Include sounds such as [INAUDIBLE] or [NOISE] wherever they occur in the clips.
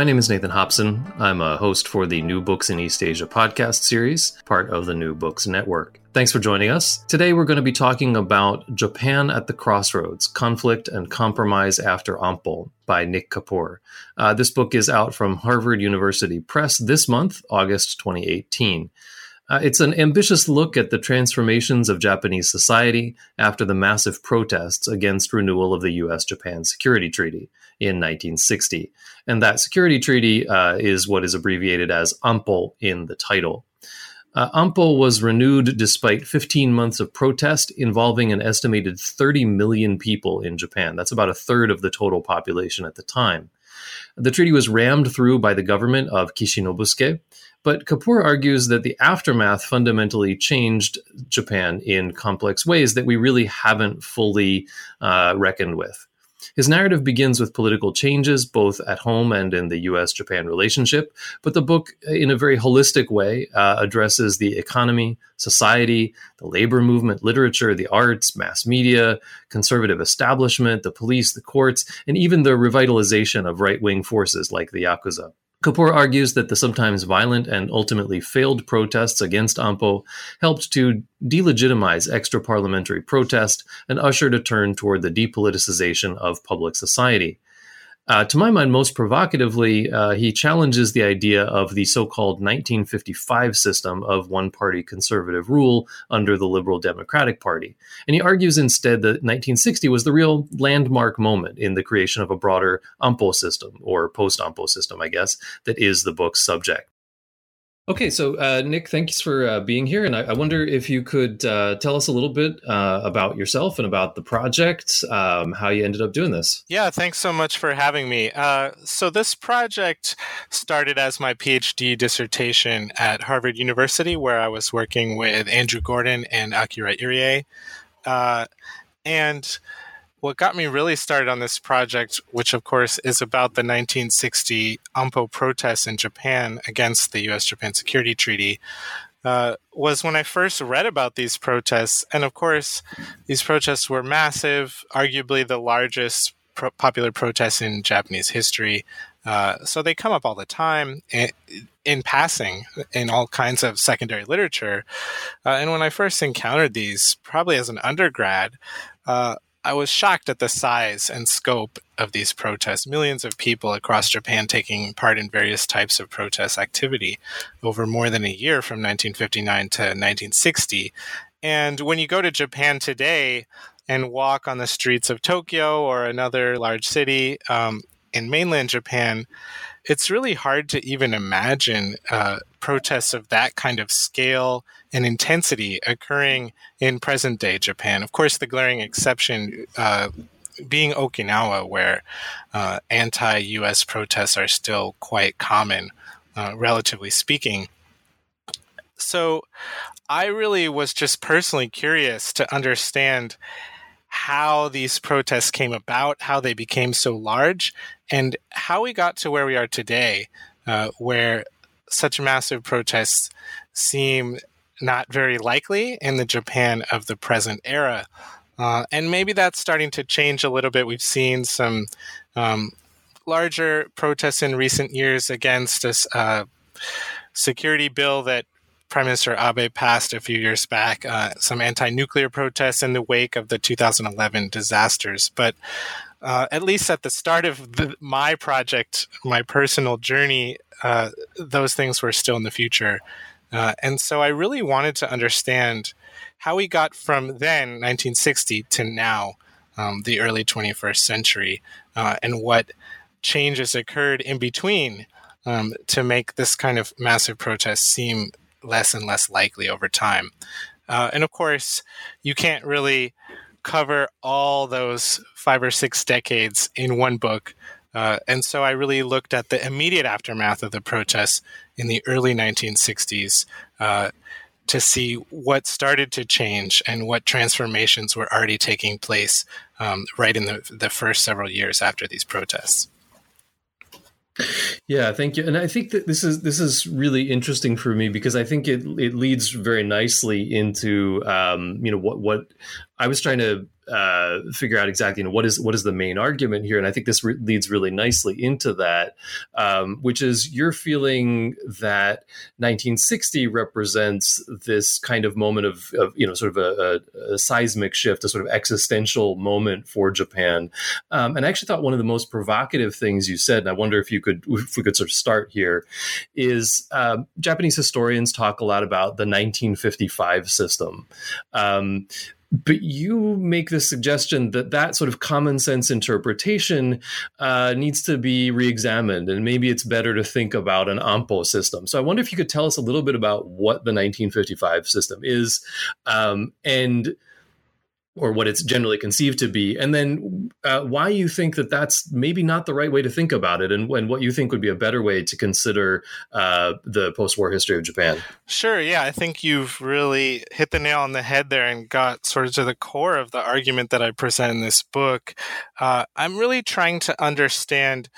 My name is Nathan Hobson. I'm a host for the New Books in East Asia podcast series, part of the New Books Network. Thanks for joining us. Today we're going to be talking about Japan at the Crossroads Conflict and Compromise After Ampo by Nick Kapur. Uh, this book is out from Harvard University Press this month, August 2018. Uh, it's an ambitious look at the transformations of Japanese society after the massive protests against renewal of the US Japan Security Treaty in 1960. And that security treaty uh, is what is abbreviated as AMPO in the title. Uh, AMPO was renewed despite 15 months of protest involving an estimated 30 million people in Japan. That's about a third of the total population at the time. The treaty was rammed through by the government of Kishi Nobusuke, but Kapur argues that the aftermath fundamentally changed Japan in complex ways that we really haven't fully uh, reckoned with. His narrative begins with political changes, both at home and in the US Japan relationship, but the book, in a very holistic way, uh, addresses the economy, society, the labor movement, literature, the arts, mass media, conservative establishment, the police, the courts, and even the revitalization of right wing forces like the Yakuza. Kapur argues that the sometimes violent and ultimately failed protests against AMPO helped to delegitimize extra parliamentary protest and ushered a turn toward the depoliticization of public society. Uh, to my mind, most provocatively, uh, he challenges the idea of the so called 1955 system of one party conservative rule under the Liberal Democratic Party. And he argues instead that 1960 was the real landmark moment in the creation of a broader AMPO system, or post AMPO system, I guess, that is the book's subject. Okay, so uh, Nick, thanks for uh, being here, and I, I, wonder if you could uh, tell us a little bit uh, about yourself and about the project, um, how you ended up doing this. Yeah, thanks so much for having me. Uh, so this project started as my PhD dissertation at Harvard University, where I was working with Andrew Gordon and Akira Irie, uh, and what got me really started on this project, which of course is about the 1960 AMPO protests in Japan against the US Japan Security Treaty, uh, was when I first read about these protests. And of course, these protests were massive, arguably the largest pro- popular protests in Japanese history. Uh, so they come up all the time in, in, passing in all kinds of secondary literature. Uh, and when I first encountered these, probably as an undergrad, uh, I was shocked at the size and scope of these protests. Millions of people across Japan taking part in various types of protest activity over more than a year from 1959 to 1960. And when you go to Japan today and walk on the streets of Tokyo or another large city um, in mainland Japan, it's really hard to even imagine uh, protests of that kind of scale and intensity occurring in present day Japan. Of course, the glaring exception uh, being Okinawa, where uh, anti US protests are still quite common, uh, relatively speaking. So I really was just personally curious to understand how these protests came about, how they became so large, and how we got to where we are today, uh, where such massive protests seem not very likely in the Japan of the present era. Uh, and maybe that's starting to change a little bit. We've seen some um, larger protests in recent years against this uh, security bill that Prime Minister Abe passed a few years back, uh, some anti nuclear protests in the wake of the 2011 disasters. But uh, at least at the start of the, my project, my personal journey, uh, those things were still in the future. Uh, and so I really wanted to understand how we got from then, 1960, to now, um, the early 21st century, uh, and what changes occurred in between um, to make this kind of massive protest seem less and less likely over time. Uh, and of course, you can't really cover all those five or six decades in one book. Uh, and so I really looked at the immediate aftermath of the protests in the early 1960s uh, to see what started to change and what transformations were already taking place um, right in the, the first several years after these protests. Yeah, thank you. And I think that this is this is really interesting for me because I think it it leads very nicely into um, you know what what I was trying to uh, figure out exactly you know what is what is the main argument here, and I think this re- leads really nicely into that, um, which is you're feeling that 1960 represents this kind of moment of, of you know sort of a, a, a, seismic shift, a sort of existential moment for Japan, um, and I actually thought one of the most provocative things you said, and I wonder if you could if we could sort of start here, is uh, Japanese historians talk a lot about the 1955 system. But you make the suggestion that that sort of common sense interpretation uh, needs to be re-examined and maybe it's better to think about an ampo system. So i wonder if you could tell us a little bit about what the 1955 system is um, and or what it's generally conceived to be, and then uh, why you think that that's maybe not the right way to think about it, and, and what you think would be a better way to consider uh, the post-war history of Japan. Sure, yeah, I think you've really hit the nail on the head there and got sort of to the core of the argument that I present in this book. Uh, I'm really trying to understand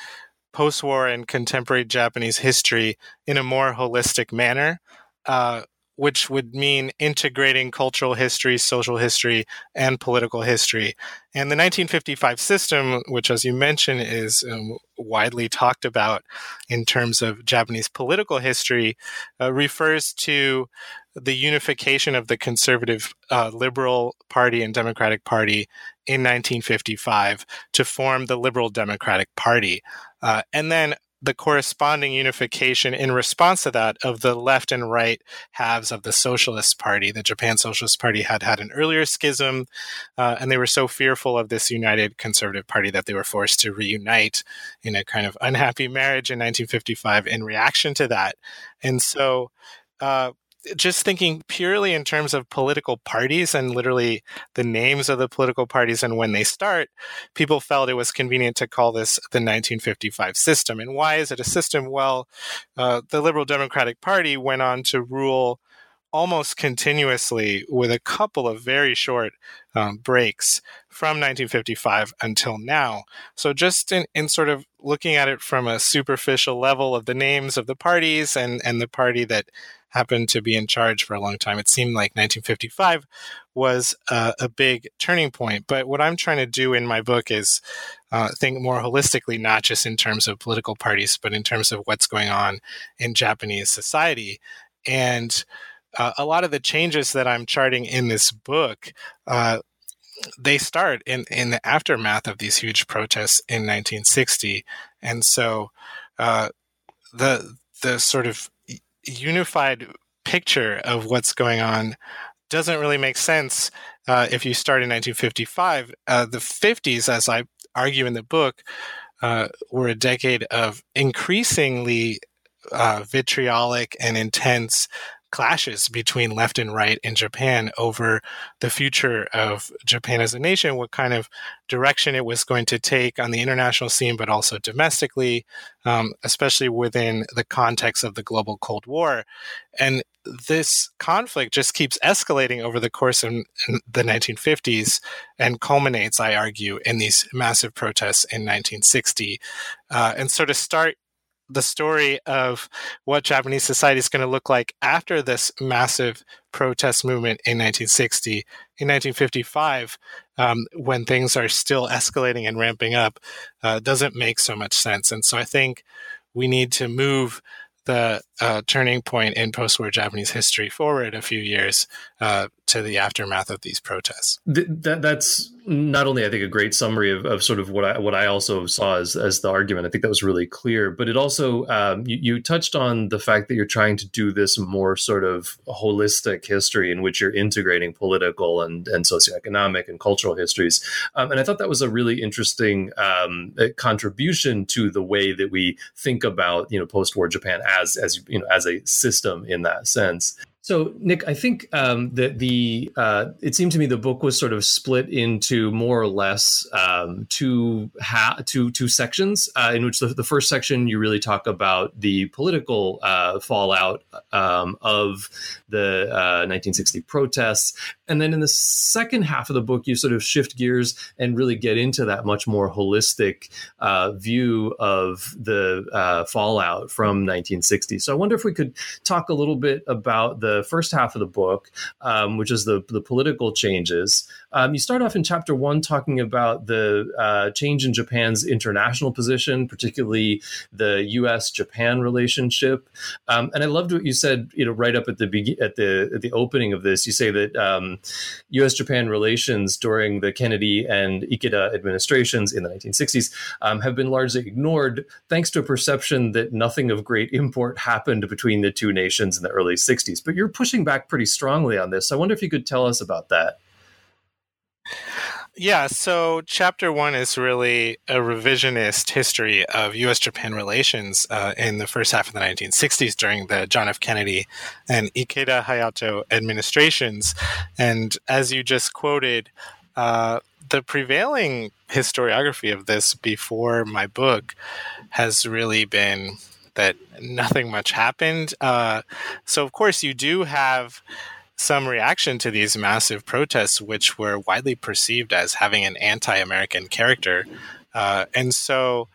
post-war and contemporary Japanese history in a more holistic manner. Uh, which would mean integrating cultural history, social history, and political history. And the 1955 system, which, as you mentioned, is um, widely talked about in terms of Japanese political history, uh, refers to the unification of the conservative uh, Liberal Party and Democratic Party in 1955 to form the Liberal Democratic Party. Uh, and then the corresponding unification in response to that of the left and right halves of the Socialist Party. The Japan Socialist Party had had an earlier schism, uh, and they were so fearful of this united Conservative Party that they were forced to reunite in a kind of unhappy marriage in 1955 in reaction to that. And so, uh, just thinking purely in terms of political parties and literally the names of the political parties and when they start, people felt it was convenient to call this the 1955 system. And why is it a system? Well, uh, the Liberal Democratic Party went on to rule almost continuously with a couple of very short um, breaks from 1955 until now. So, just in, in sort of looking at it from a superficial level of the names of the parties and, and the party that happened to be in charge for a long time. It seemed like 1955 was uh, a big turning point. But what I'm trying to do in my book is uh, think more holistically, not just in terms of political parties, but in terms of what's going on in Japanese society. And uh, a lot of the changes that I'm charting in this book, uh, they start in, in the aftermath of these huge protests in 1960. And so uh, the the sort of unified picture of what's going on doesn't really make sense uh, if you start in 1955. Uh, the 50s, as I argue in the book, uh, were a decade of increasingly uh, vitriolic and intense clashes between left and right in Japan over the future of Japan as a nation, what kind of direction it was going to take on the international scene, but also domestically, um, especially within the context of the global Cold War. And this conflict just keeps escalating over the course of the 1950s and culminates, I argue, in these massive protests in 1960. Uh, and so to start the story of what Japanese society is going to look like after this massive protest movement in 1960. In 1955, um, when things are still escalating and ramping up, uh, doesn't make so much sense. And so I think we need to move the uh, turning point in post-war Japanese history forward a few years uh, to the aftermath of these protests. Th- that, that's not only, I think, a great summary of, of sort of what I what I also saw as as the argument. I think that was really clear, but it also um, you, you, touched on the fact that you're trying to do this more sort of holistic history in which you're integrating political and and socioeconomic and cultural histories, um, and I thought that was a really interesting um, contribution to the way that we think about you know post-war Japan as as you know as a system in that sense. So, Nick, I think um, that the uh, it seemed to me the book was sort of split into more or less um, two ha- two two sections. Uh, in which the, the, first section you really talk about the political uh, fallout um, of the 1960 uh, protests, and then in the second half of the book you sort of shift gears and really get into that much more holistic uh, view of the uh, fallout from 1960. So, I wonder if we could talk a little bit about the the first half of the book, um, which is the the political changes. Um, you start off in chapter one talking about the uh, change in Japan's international position, particularly the U.S. Japan relationship. Um, and I loved what you said. You know, right up at the be- at the at the opening of this, you say that. Um, Japan relations during the Kennedy and Ikeda administrations in the 1960s um, have been largely ignored, thanks to a perception that nothing of great import happened between the two nations in the early 60s. But you're pushing back pretty strongly on this. So I wonder if you could tell us about that. Yeah, so chapter one is really a revisionist history of U.S. Japan relations uh, in the first half of the 1960s during the John F. Kennedy and Ikeda Hayato administrations. And as you just quoted, uh, the prevailing historiography of this before my book has really been that nothing much happened. Uh, so, of course, you do have some reaction to these massive protests, which were widely perceived as having an anti American character. Uh, and so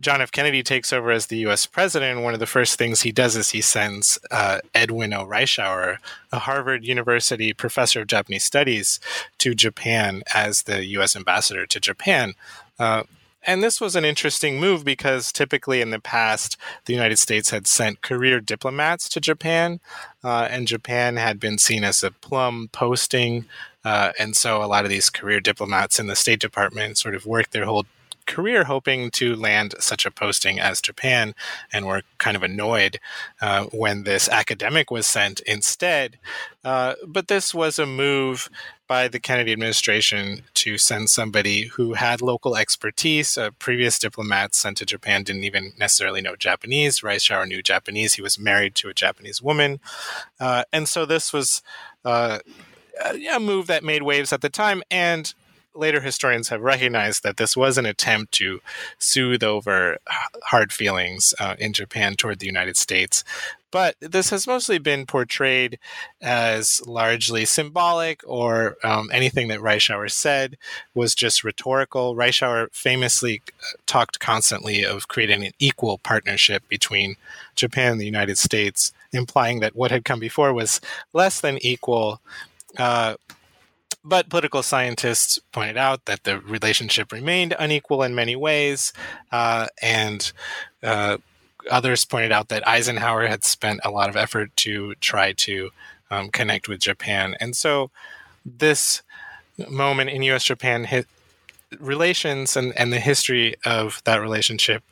John F. Kennedy takes over as the U.S. president. And one of the first things he does is he sends uh, Edwin O. Reischauer, a Harvard University professor of Japanese studies, to Japan as the U.S. ambassador to Japan. Uh, and this was an interesting move because typically in the past, the United States had sent career diplomats to Japan, uh, and Japan had been seen as a plum posting. Uh, and so a lot of these career diplomats in the State Department sort of worked their whole career hoping to land such a posting as Japan and were kind of annoyed uh, when this academic was sent instead. Uh, but this was a move by the Kennedy administration to send somebody who had local expertise. Uh, previous diplomats sent to Japan didn't even necessarily know Japanese. Reischauer knew Japanese. He was married to a Japanese woman. Uh, and so this was uh, a move that made waves at the time. And later historians have recognized that this was an attempt to soothe over hard feelings uh, in Japan toward the United States. But this has mostly been portrayed as largely symbolic, or um, anything that Reischauer said was just rhetorical. Reischauer famously uh, talked constantly of creating an equal partnership between Japan and the United States, implying that what had come before was less than equal. Uh, but political scientists pointed out that the relationship remained unequal in many ways, uh, and uh, others pointed out that Eisenhower had spent a lot of effort to try to um, connect with Japan. And so this moment in US Japan relations and, and the history of that relationship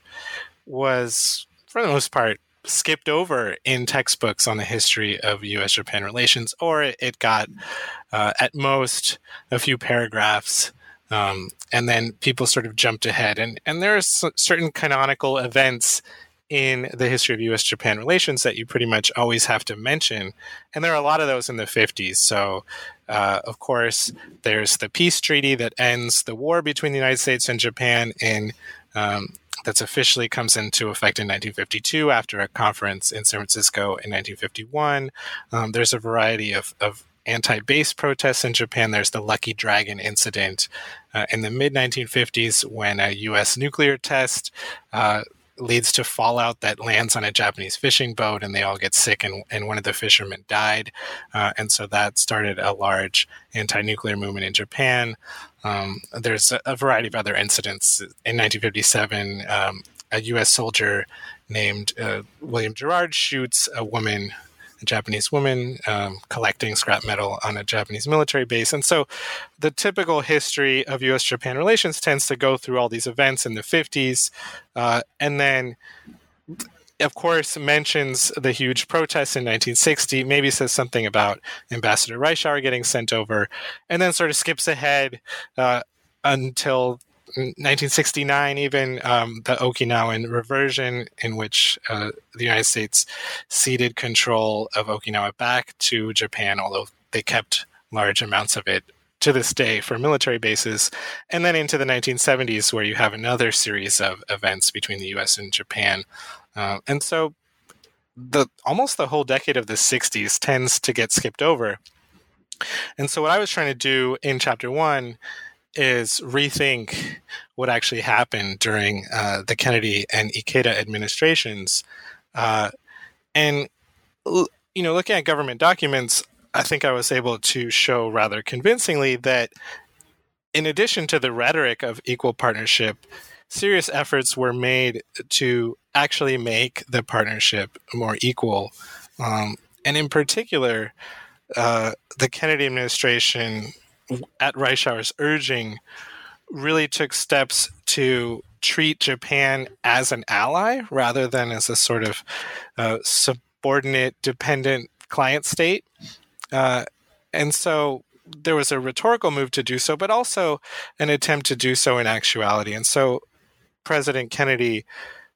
was, for the most part, skipped over in textbooks on the history of U.S. Japan relations, or it got uh, at most a few paragraphs. Um, and then people sort of jumped ahead. And, and there are certain canonical events in the history of US Japan relations that you pretty much always have to mention. And there are a lot of those in the 50s. So, uh, of course, there's the peace treaty that ends the war between the United States and Japan in um, that's officially comes into effect in 1952 after a conference in San Francisco in 1951. Um, there's a variety of, of anti base protests in Japan. There's the Lucky Dragon incident uh, in the mid 1950s when a U.S. nuclear test uh, leads to fallout that lands on a Japanese fishing boat and they all get sick and, and one of the fishermen died. Uh, and so that started a large anti nuclear movement in Japan. Um, there's a, a, variety of other incidents. In 1957, um, a U.S. soldier named uh, William Girard shoots a woman a Japanese woman um, collecting scrap metal on a Japanese military base. And so the typical history of US Japan relations tends to go through all these events in the 50s uh, and then of course, mentions the huge protests in 1960, maybe says something about Ambassador Reischauer getting sent over, and then sort of skips ahead uh, until 1969, even um, the Okinawan reversion, in which uh, the United States ceded control of Okinawa back to Japan, although they kept large amounts of it to this day for military bases. And then into the 1970s, where you have another series of events between the US and Japan. Uh, and so the almost the whole decade of the 60s tends to get skipped over. And so what I was trying to do in chapter one is rethink what actually happened during uh, the Kennedy and Ikeda administrations. Uh, and, you know, looking at government documents, I think I was able to show rather convincingly that in addition to the rhetoric of equal partnership, serious efforts were made to actually make the partnership more equal. Um, and in particular, uh, the Kennedy administration at Reischauer's urging, really took steps to treat Japan as an ally rather than as a sort of uh, subordinate, dependent client state. Uh, and so there was a rhetorical move to do so, but also an attempt to do so in actuality. And so President Kennedy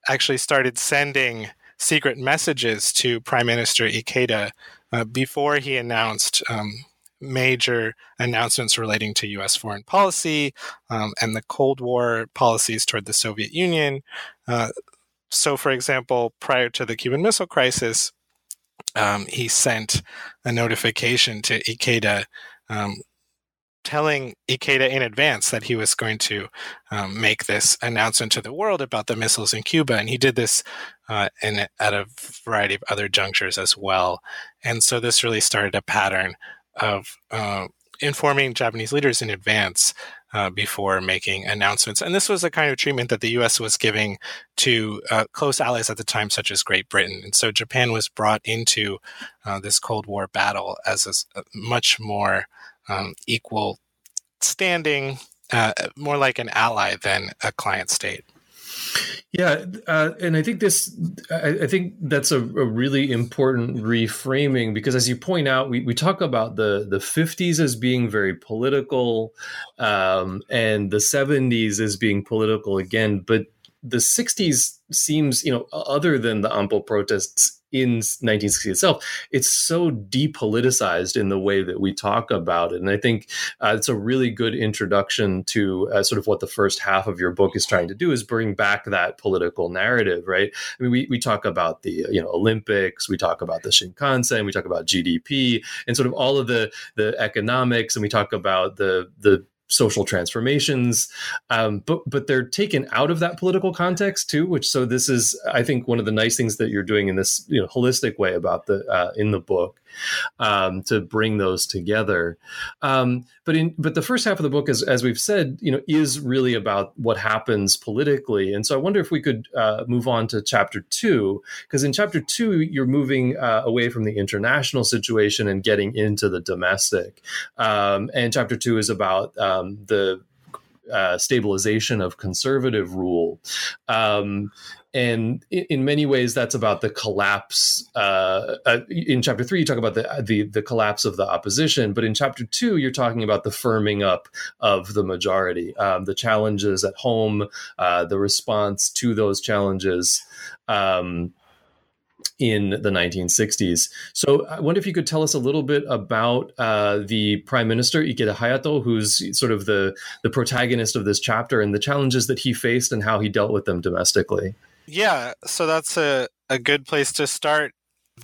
actually started sending secret messages to Prime Minister Ikeda uh, before he announced um, major announcements relating to U.S. foreign policy um, and the Cold War policies toward the Soviet Union. Uh, so, for example, prior to the Cuban Missile Crisis, um, he sent a notification to Ikeda um, telling Ikeda in advance that he was going to um, make this announcement to the world about the missiles in Cuba, and he did this uh, in, at a variety of other junctures as well. And so this really started a pattern of uh, informing Japanese leaders in advance uh, before making announcements. And this was a kind of treatment that the U.S. was giving to uh, close allies at the time, such as Great Britain. And so Japan was brought into uh, this Cold War battle as a, a much more um, equal standing, uh, more like an ally than a client state. Yeah, uh, and I think this, I, I think that's a, a, really important reframing because, as you point out, we, we talk about the the fifties as being very political, um, and the seventies as being political again, but the 60s seems, you know, other than the Anpo protests in 1960 itself, it's so depoliticized in the way that we talk about it. And I think uh, it's a really good introduction to uh, sort of what the first half of your book is trying to do is bring back that political narrative, right? I mean, we, we talk about the, you know, Olympics, we talk about the Shinkansen, we talk about GDP and sort of all of the, the economics, and we talk about the, the social transformations, um, but but they're taken out of that political context too. Which so this is, I think, one of the nice things that you're doing in this you know, holistic way about the uh, in the book um, to bring those together. Um, but in but the first half of the book, as as we've said, you know, is really about what happens politically. And so I wonder if we could uh, move on to chapter two, because in chapter two you're moving uh, away from the international situation and getting into the domestic. Um, and chapter two is about um, the uh, stabilization of conservative rule. Um, and in many ways that's about the collapse uh, uh, in chapter three you talk about the, the the collapse of the opposition but in chapter two you're talking about the firming up of the majority um, the challenges at home uh, the response to those challenges um, in the 1960s. So I wonder if you could tell us a little bit about uh, the Prime Minister Ikeda Hayato, who's sort of the the protagonist of this chapter, and the challenges that he faced and how he dealt with them domestically. Yeah, so that's a, a good place to start.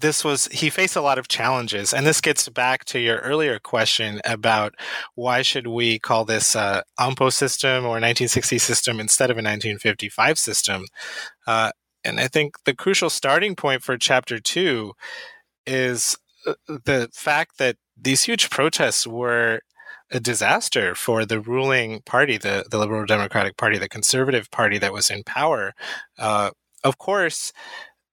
This was, he faced a lot of challenges. And this gets back to your earlier question about why should we call this a system or 1960 system instead of a 1955 system? Uh, and I think the crucial starting point for chapter two is uh, the fact that these huge protests were a disaster for the ruling party, the, the Liberal Democratic Party, the conservative party that was in power. Uh, of course,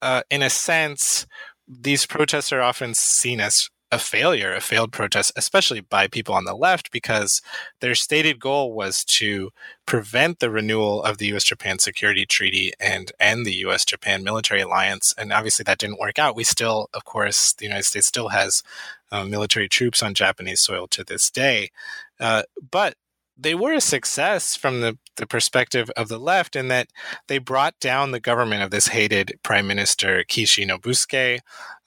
uh, in a sense, these protests are often seen as a failure, a failed protest, especially by people on the left, because their stated goal was to prevent the renewal of the US Japan Security Treaty and end the US Japan military alliance. And obviously that didn't work out. We still, of course, the United States still has uh, military troops on Japanese soil to this day. Uh, but they were a success from the, the perspective of the left in that they brought down the government of this hated Prime Minister Kishi Nobusuke,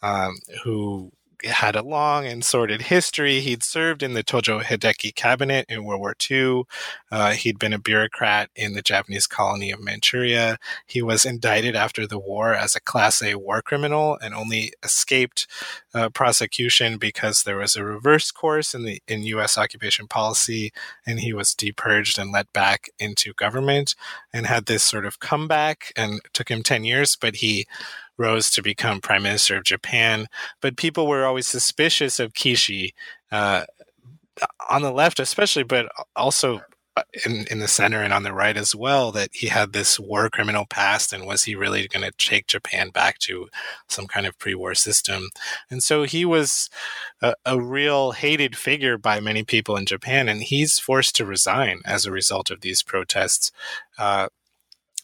um, who had a long and sordid history. He'd served in the Tojo Hideki cabinet in World War II. Uh, he'd been a bureaucrat in the Japanese colony of Manchuria. He was indicted after the war as a Class A war criminal and only escaped uh, prosecution because there was a reverse course in the in U.S. occupation policy, and he was depurged and let back into government, and had this sort of comeback. And took him ten years, but he rose to become prime minister of Japan. But people were always suspicious of Kishi uh, on the left, especially, but also uh, in, in the center and on the right as well that he had this war criminal past and was he really going to take Japan back to some kind of pre-war system and so he was a, a, real hated figure by many people in Japan and he's forced to resign as a result of these protests uh,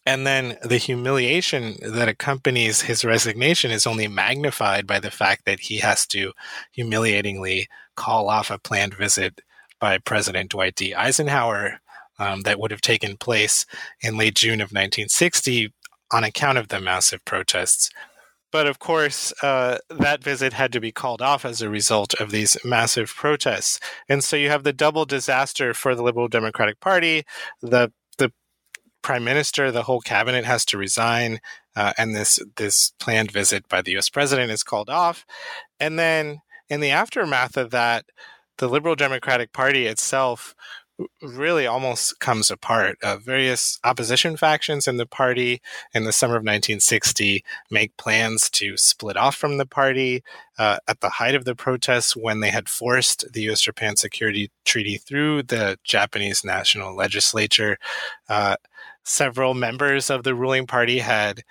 and then the humiliation that accompanies his resignation is only magnified by the fact that he has to humiliatingly call off a planned visit by President Dwight D. Eisenhower um, that would have taken place in late June of 1960 on account of the massive protests. But of course, uh, that visit had to be called off as a result of these massive protests. And so you have the double disaster for the Liberal Democratic Party, the prime minister, the whole cabinet has to resign, uh, and this this planned visit by the U.S. president is called off. And then in the aftermath of that, the Liberal Democratic Party itself really almost comes apart. Uh, various opposition factions in the party in the summer of 1960 make plans to split off from the party. Uh, at the height of the protests, when they had forced the U.S. Japan Security Treaty through the Japanese National Legislature, uh, several members of the ruling party had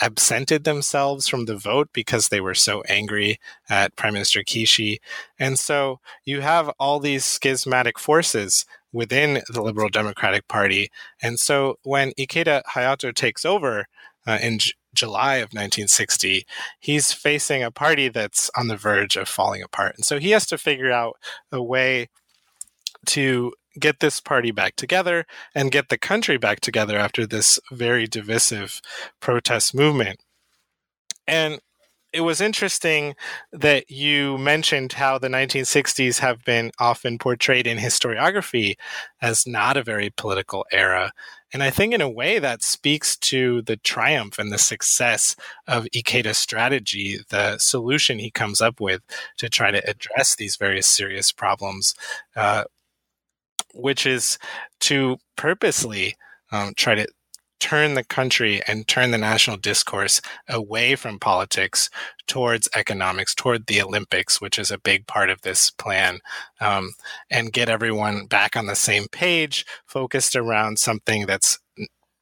absented themselves from the vote because they were so angry at Prime Minister Kishi. And so you have all these schismatic forces within the Liberal Democratic Party. And so when Ikeda Hayato takes over uh, in J- July of 1960, he's facing a party that's on the verge of falling apart. And so he has to figure out a way to get this party back together and get the country back together after this very divisive protest movement. And it was interesting that you mentioned how the 1960s have been often portrayed in historiography as not a very political era. And I think, in a way, that speaks to the triumph and the success of Ikeda's strategy, the solution he comes up with to try to address these various serious problems. Uh, which is to purposely um, try to turn the country and turn the national discourse away from politics towards economics, toward the Olympics, which is a big part of this plan, um, and get everyone back on the same page, focused around something that's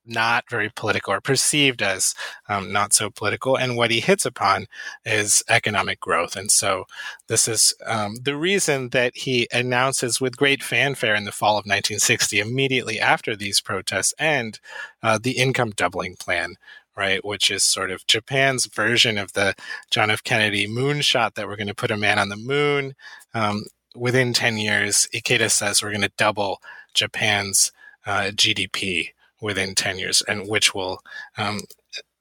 not very political or perceived as um, not so political. And what he hits upon is economic growth. And so this is um, the reason that he announces with great fanfare in the fall of 1960, immediately after these protests, and uh, the income doubling plan. Right, which is sort of Japan's version of the John F. Kennedy moonshot that we're going to put a man on the moon. Um, within 10 years, Ikeda says we're going to double Japan's uh, GDP within 10 years and which will um,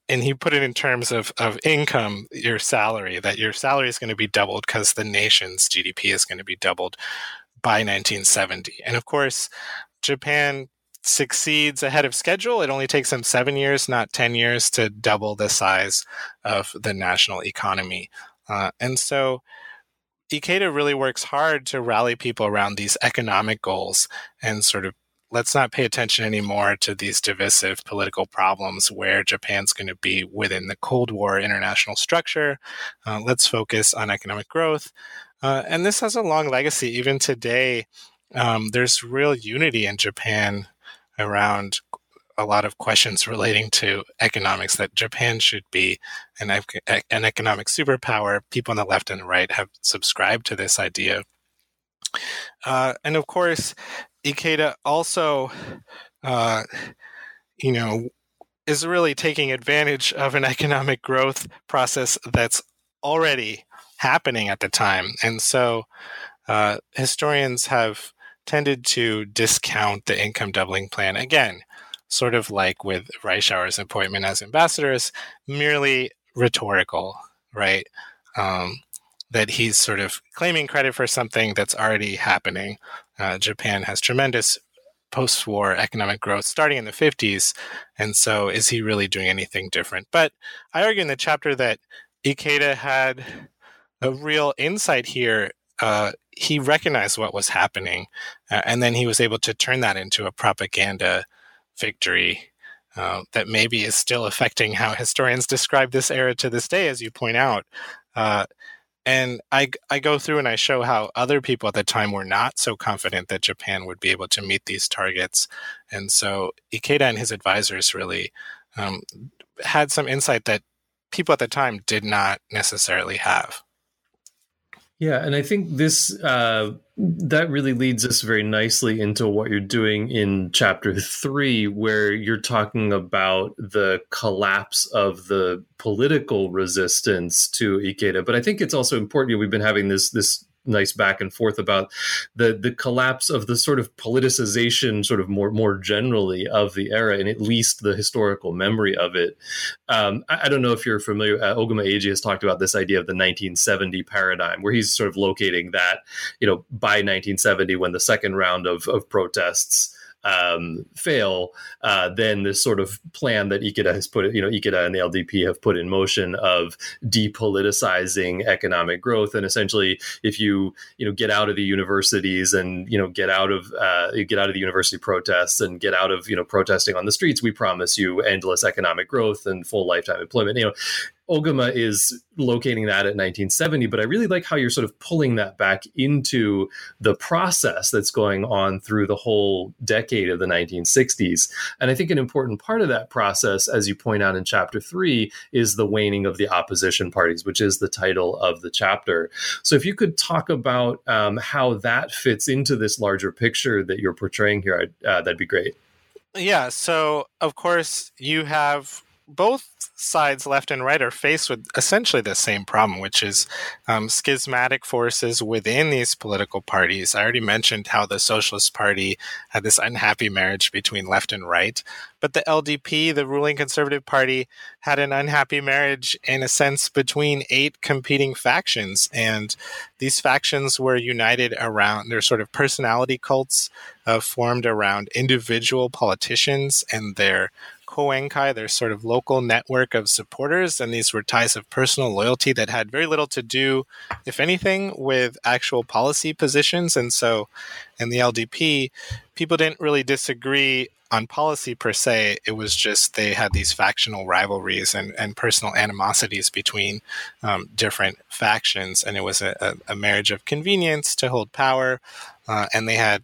and he put it in terms of, of income your salary that your salary is going to be doubled because the nation's gdp is going to be doubled by 1970 and of course japan succeeds ahead of schedule. It only takes them seven years not 10 years to double the size of the national economy. Uh, and so Ikeda really works hard to rally people around these economic goals and sort of let's not pay attention anymore to these divisive political problems where Japan's going to be within the Cold War international structure. Uh, let's focus on economic growth. Uh, and this has a long legacy. Even today, um, there's real unity in Japan around a lot of questions relating to economics that Japan should be an, an economic superpower. People on the left and the right have subscribed to this idea. Uh, and of course, Ikeda also, uh, you know, is really taking advantage of an [LAUGHS] economic growth process that's already happening at the time. And so uh, historians have tended to discount the income doubling plan again, sort of like with Reischauer's appointment as ambassador, as merely rhetorical, right? Um, that he's sort of claiming credit for something that's already happening. Uh, Japan has tremendous post war economic growth starting in the 50s. And so, is he really doing anything different? But I argue in the chapter that Ikeda had a real insight here. Uh, he recognized what was happening, uh, and then he was able to turn that into a propaganda victory uh, that maybe is still affecting how historians describe this era to this day, as you point out. And I, I go through and I show how other people at the time were not so confident that Japan would be able to meet these targets. And so Ikeda and his advisors really um, had some insight that people at the time did not necessarily have. Yeah, and I think this uh, that really leads us very nicely into what you're doing in chapter three, where you're talking about the collapse of the political resistance to Ikeda. But I think it's also important. You know, we've been having this this nice back and forth about the the collapse of the sort of politicization, sort of more more generally of the era, and at least the historical memory of it. Um, I, I, don't know if you're familiar. Uh, Oguma Eiji has talked about this idea of the 1970 paradigm, where he's sort of locating that, you know, by 1970, when the second round of of protests um, fail, uh, then this sort of plan that Ikeda has put, you know, Ikeda and the LDP have put in motion of depoliticizing economic growth, and essentially, if you you know get out of the universities and you know get out of uh, get out of the university protests and get out of you know protesting on the streets, we promise you endless economic growth and full lifetime employment. You know, Oguma is locating that at 1970, but I really like how you're sort of pulling that back into the process that's going on through the whole decade of the 1960s. And I think an important part of that process, as you point out in chapter three, is the waning of the opposition parties, which is the title of the chapter. So if you could talk about um, how that fits into this larger picture that you're portraying here, uh, that'd be great. Yeah. So, of course, you have both sides, left and right, are faced with essentially the same problem, which is um, schismatic forces within these political parties. I already mentioned how the Socialist Party had this unhappy marriage between left and right, but the LDP, the ruling Conservative Party, had an unhappy marriage in a sense between eight competing factions. And these factions were united around their sort of personality cults uh, formed around individual politicians and their Koenkai, their sort of local network of supporters, and these were ties of personal loyalty that had very little to do, if anything, with actual policy positions. And so, in the LDP, people didn't really disagree on policy per se. It was just they had these factional rivalries and, and personal animosities between um, different factions, and it was a, a, marriage of convenience to hold power. Uh, and they had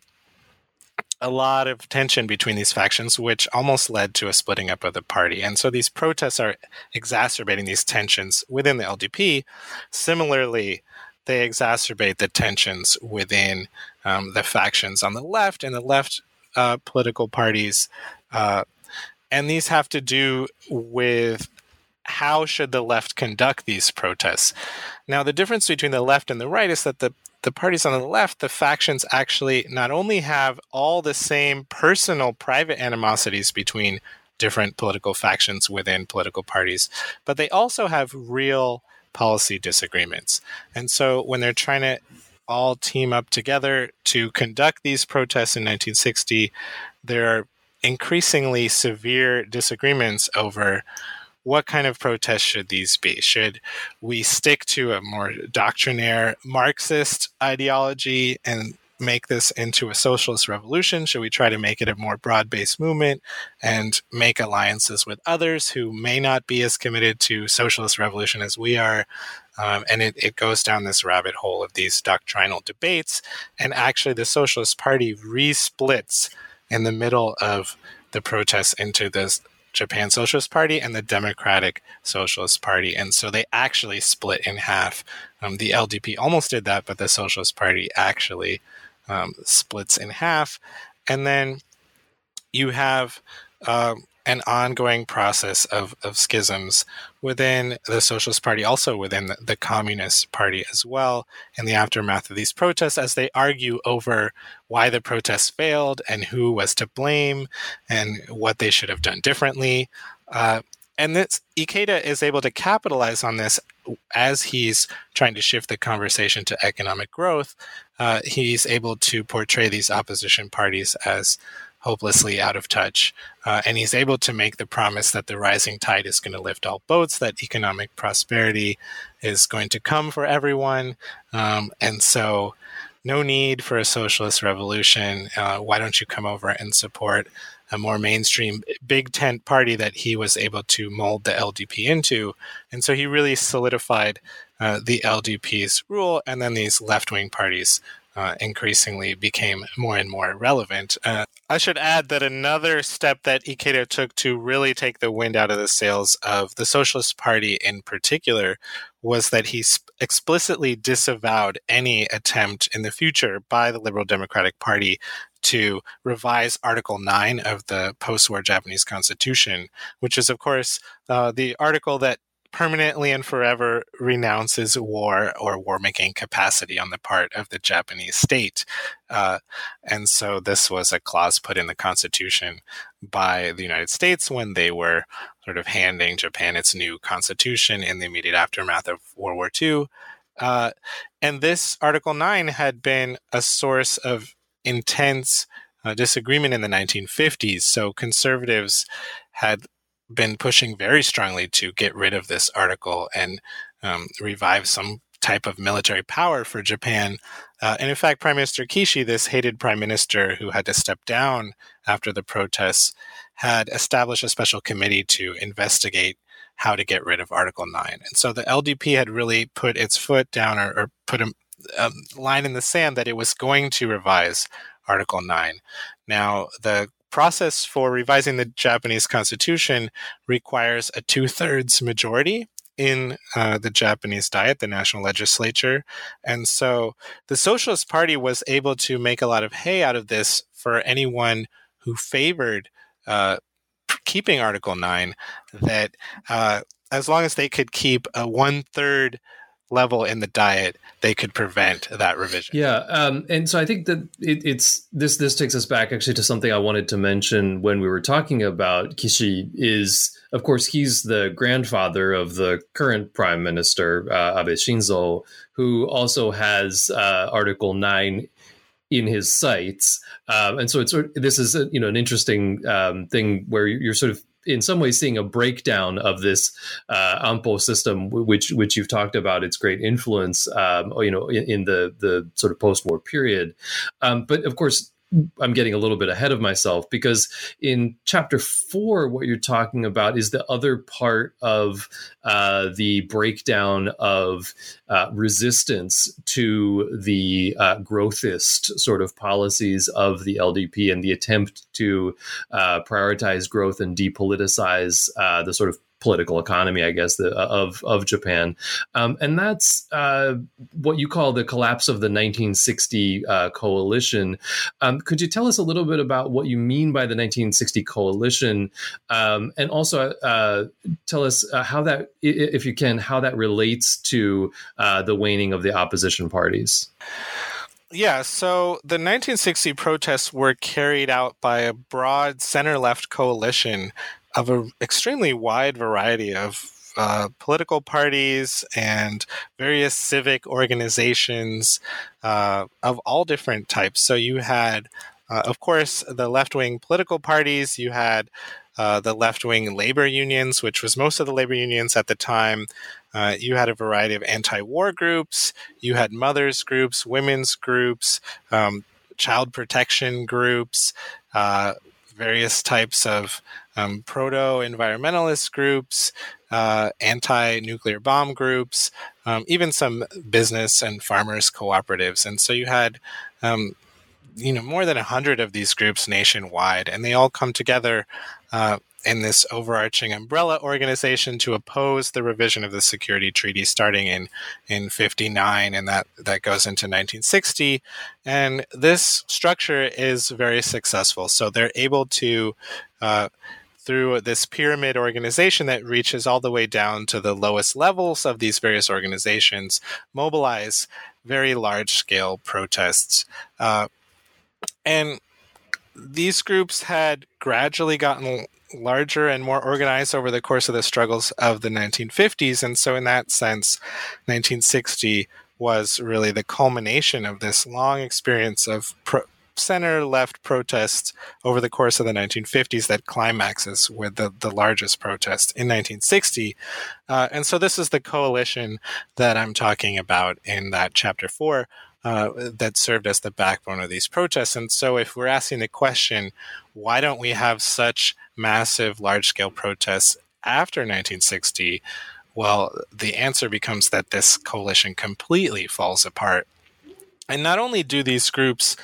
a lot of tension between these factions, which almost led to a splitting up of the party. And so these protests are exacerbating these tensions within the LDP. Similarly, they exacerbate the tensions within um, the factions on the left and the left uh, political parties. Uh, and these have to do with how should the left conduct these protests. Now, the difference between the left and the right is that the the parties on the left, the factions actually not only have all the same personal private animosities between different political factions within political parties, but they also have real policy disagreements. And so when they're trying to all team up together to conduct these protests in 1960, there are increasingly severe disagreements over what kind of protests should these be? Should we stick to a more doctrinaire Marxist ideology and make this into a socialist revolution? Should we try to make it a more broad based movement and make alliances with others who may not be as committed to socialist revolution as we are? Um, and it, it goes down this rabbit hole of these doctrinal debates. And actually, the Socialist Party resplits in the middle of the protests into this Japan Socialist Party and the Democratic Socialist Party. And so they actually split in half. Um, the LDP almost did that, but the Socialist Party actually um, splits in half. And then you have uh, an ongoing process of, of schisms within the Socialist Party, also within the, the, Communist Party as well, in the aftermath of these protests, as they argue over why the protests failed and who was to blame and what they should have done differently. Uh, and this Ikeda is able to capitalize on this as he's trying to shift the conversation to economic growth. Uh, he's able to portray these opposition parties as hopelessly out of touch. Uh, and he's able to make the promise that the rising tide is going to lift all boats, that economic prosperity is going to come for everyone. Um, and so, no need for a socialist revolution. Uh, why don't you come over and support a more mainstream big tent party that he was able to mold the LDP into? And so he really solidified uh, the LDP's rule, and then these left wing parties uh, increasingly became more and more relevant. Uh, I should add that another step that Ikeda took to really take the wind out of the sails of the Socialist Party in particular was that he explicitly disavowed any attempt in the future by the Liberal Democratic Party to revise Article 9 of the post war Japanese Constitution, which is, of course, uh, the article that permanently and forever renounces war or war making capacity on the part of the Japanese state. Uh, and so this was a clause put in the Constitution by the United States when they were sort of handing Japan its new constitution in the immediate aftermath of World War II. Uh, and this Article 9 had been a source of intense uh, disagreement in the 1950s. So conservatives had been pushing very strongly to get rid of this article and um, revive some type of military power for Japan. Uh, and in fact, Prime Minister Kishi, this hated prime minister who had to step down after the protests, had established a special committee to investigate how to get rid of Article 9. And so the LDP had really put its foot down or, or put a, a line in the sand that it was going to revise Article 9. Now, the process for revising the Japanese constitution requires a two thirds majority in uh, the Japanese Diet, the national legislature. And so the Socialist Party was able to make a lot of hay out of this for anyone who favored uh, keeping Article 9, that uh, as long as they could keep a one third level in the diet, they could prevent that revision. Yeah, um, and so I think that it, it's this. This takes us back actually to something I wanted to mention when we were talking about Kishi. Is of course he's the grandfather of the current prime minister uh, Abe Shinzo, who also has uh, Article Nine in his sights, um, and so it's this is a, you know an interesting um, thing where you're sort of in some ways seeing a breakdown of this uh, ANPO system, which which you've talked about its great influence, um, you know, in, in, the the sort of post war period. Um, but of course, I'm getting a little bit ahead of myself because in chapter four, what you're talking about is the other part of uh, the breakdown of uh, resistance to the uh, growthist sort of policies of the LDP and the attempt to uh, prioritize growth and depoliticize uh, the sort of political economy, I guess, the, of of Japan, um, and that's uh, what you call the collapse of the 1960 uh, coalition. Um, could you tell us a little bit about what you mean by the 1960 coalition, um, and also uh, tell us uh, how that, if you can, how that relates to uh, the waning of the opposition parties? Yeah, so the 1960 protests were carried out by a broad center left coalition of an extremely wide variety of uh, political parties and various civic organizations uh, of all different types. So you had, uh, of course, the left wing political parties, you had uh, the left wing labor unions, which was most of the labor unions at the time. Uh, you had a variety of anti war groups, you had mothers groups, women's groups, um, child protection groups, uh, various types of um, proto environmentalist groups, uh, anti nuclear bomb groups, um, even some business and farmers cooperatives. And so you had, um, you know, more than a hundred of these groups nationwide, and they all come together uh, in this overarching umbrella organization to oppose the revision of the security treaty starting in in 59 and that that goes into 1960 and this structure is very successful so they're able to uh, through this pyramid organization that reaches all the way down to the lowest levels of these various organizations, mobilize very large scale protests. Uh, and these groups had gradually gotten larger and more organized over the course of the struggles of the 1950s. And so, in that sense, 1960 was really the culmination of this long experience of pro- center left protests over the course of the 1950s that climaxes with the, the largest protest in 1960. Uh, and so, this is the coalition that I'm talking about in that chapter four. Uh, that served as the backbone of these protests. And so, if we're asking the question, why don't we have such massive, large scale protests after 1960? Well, the answer becomes that this coalition completely falls apart. And not only do these groups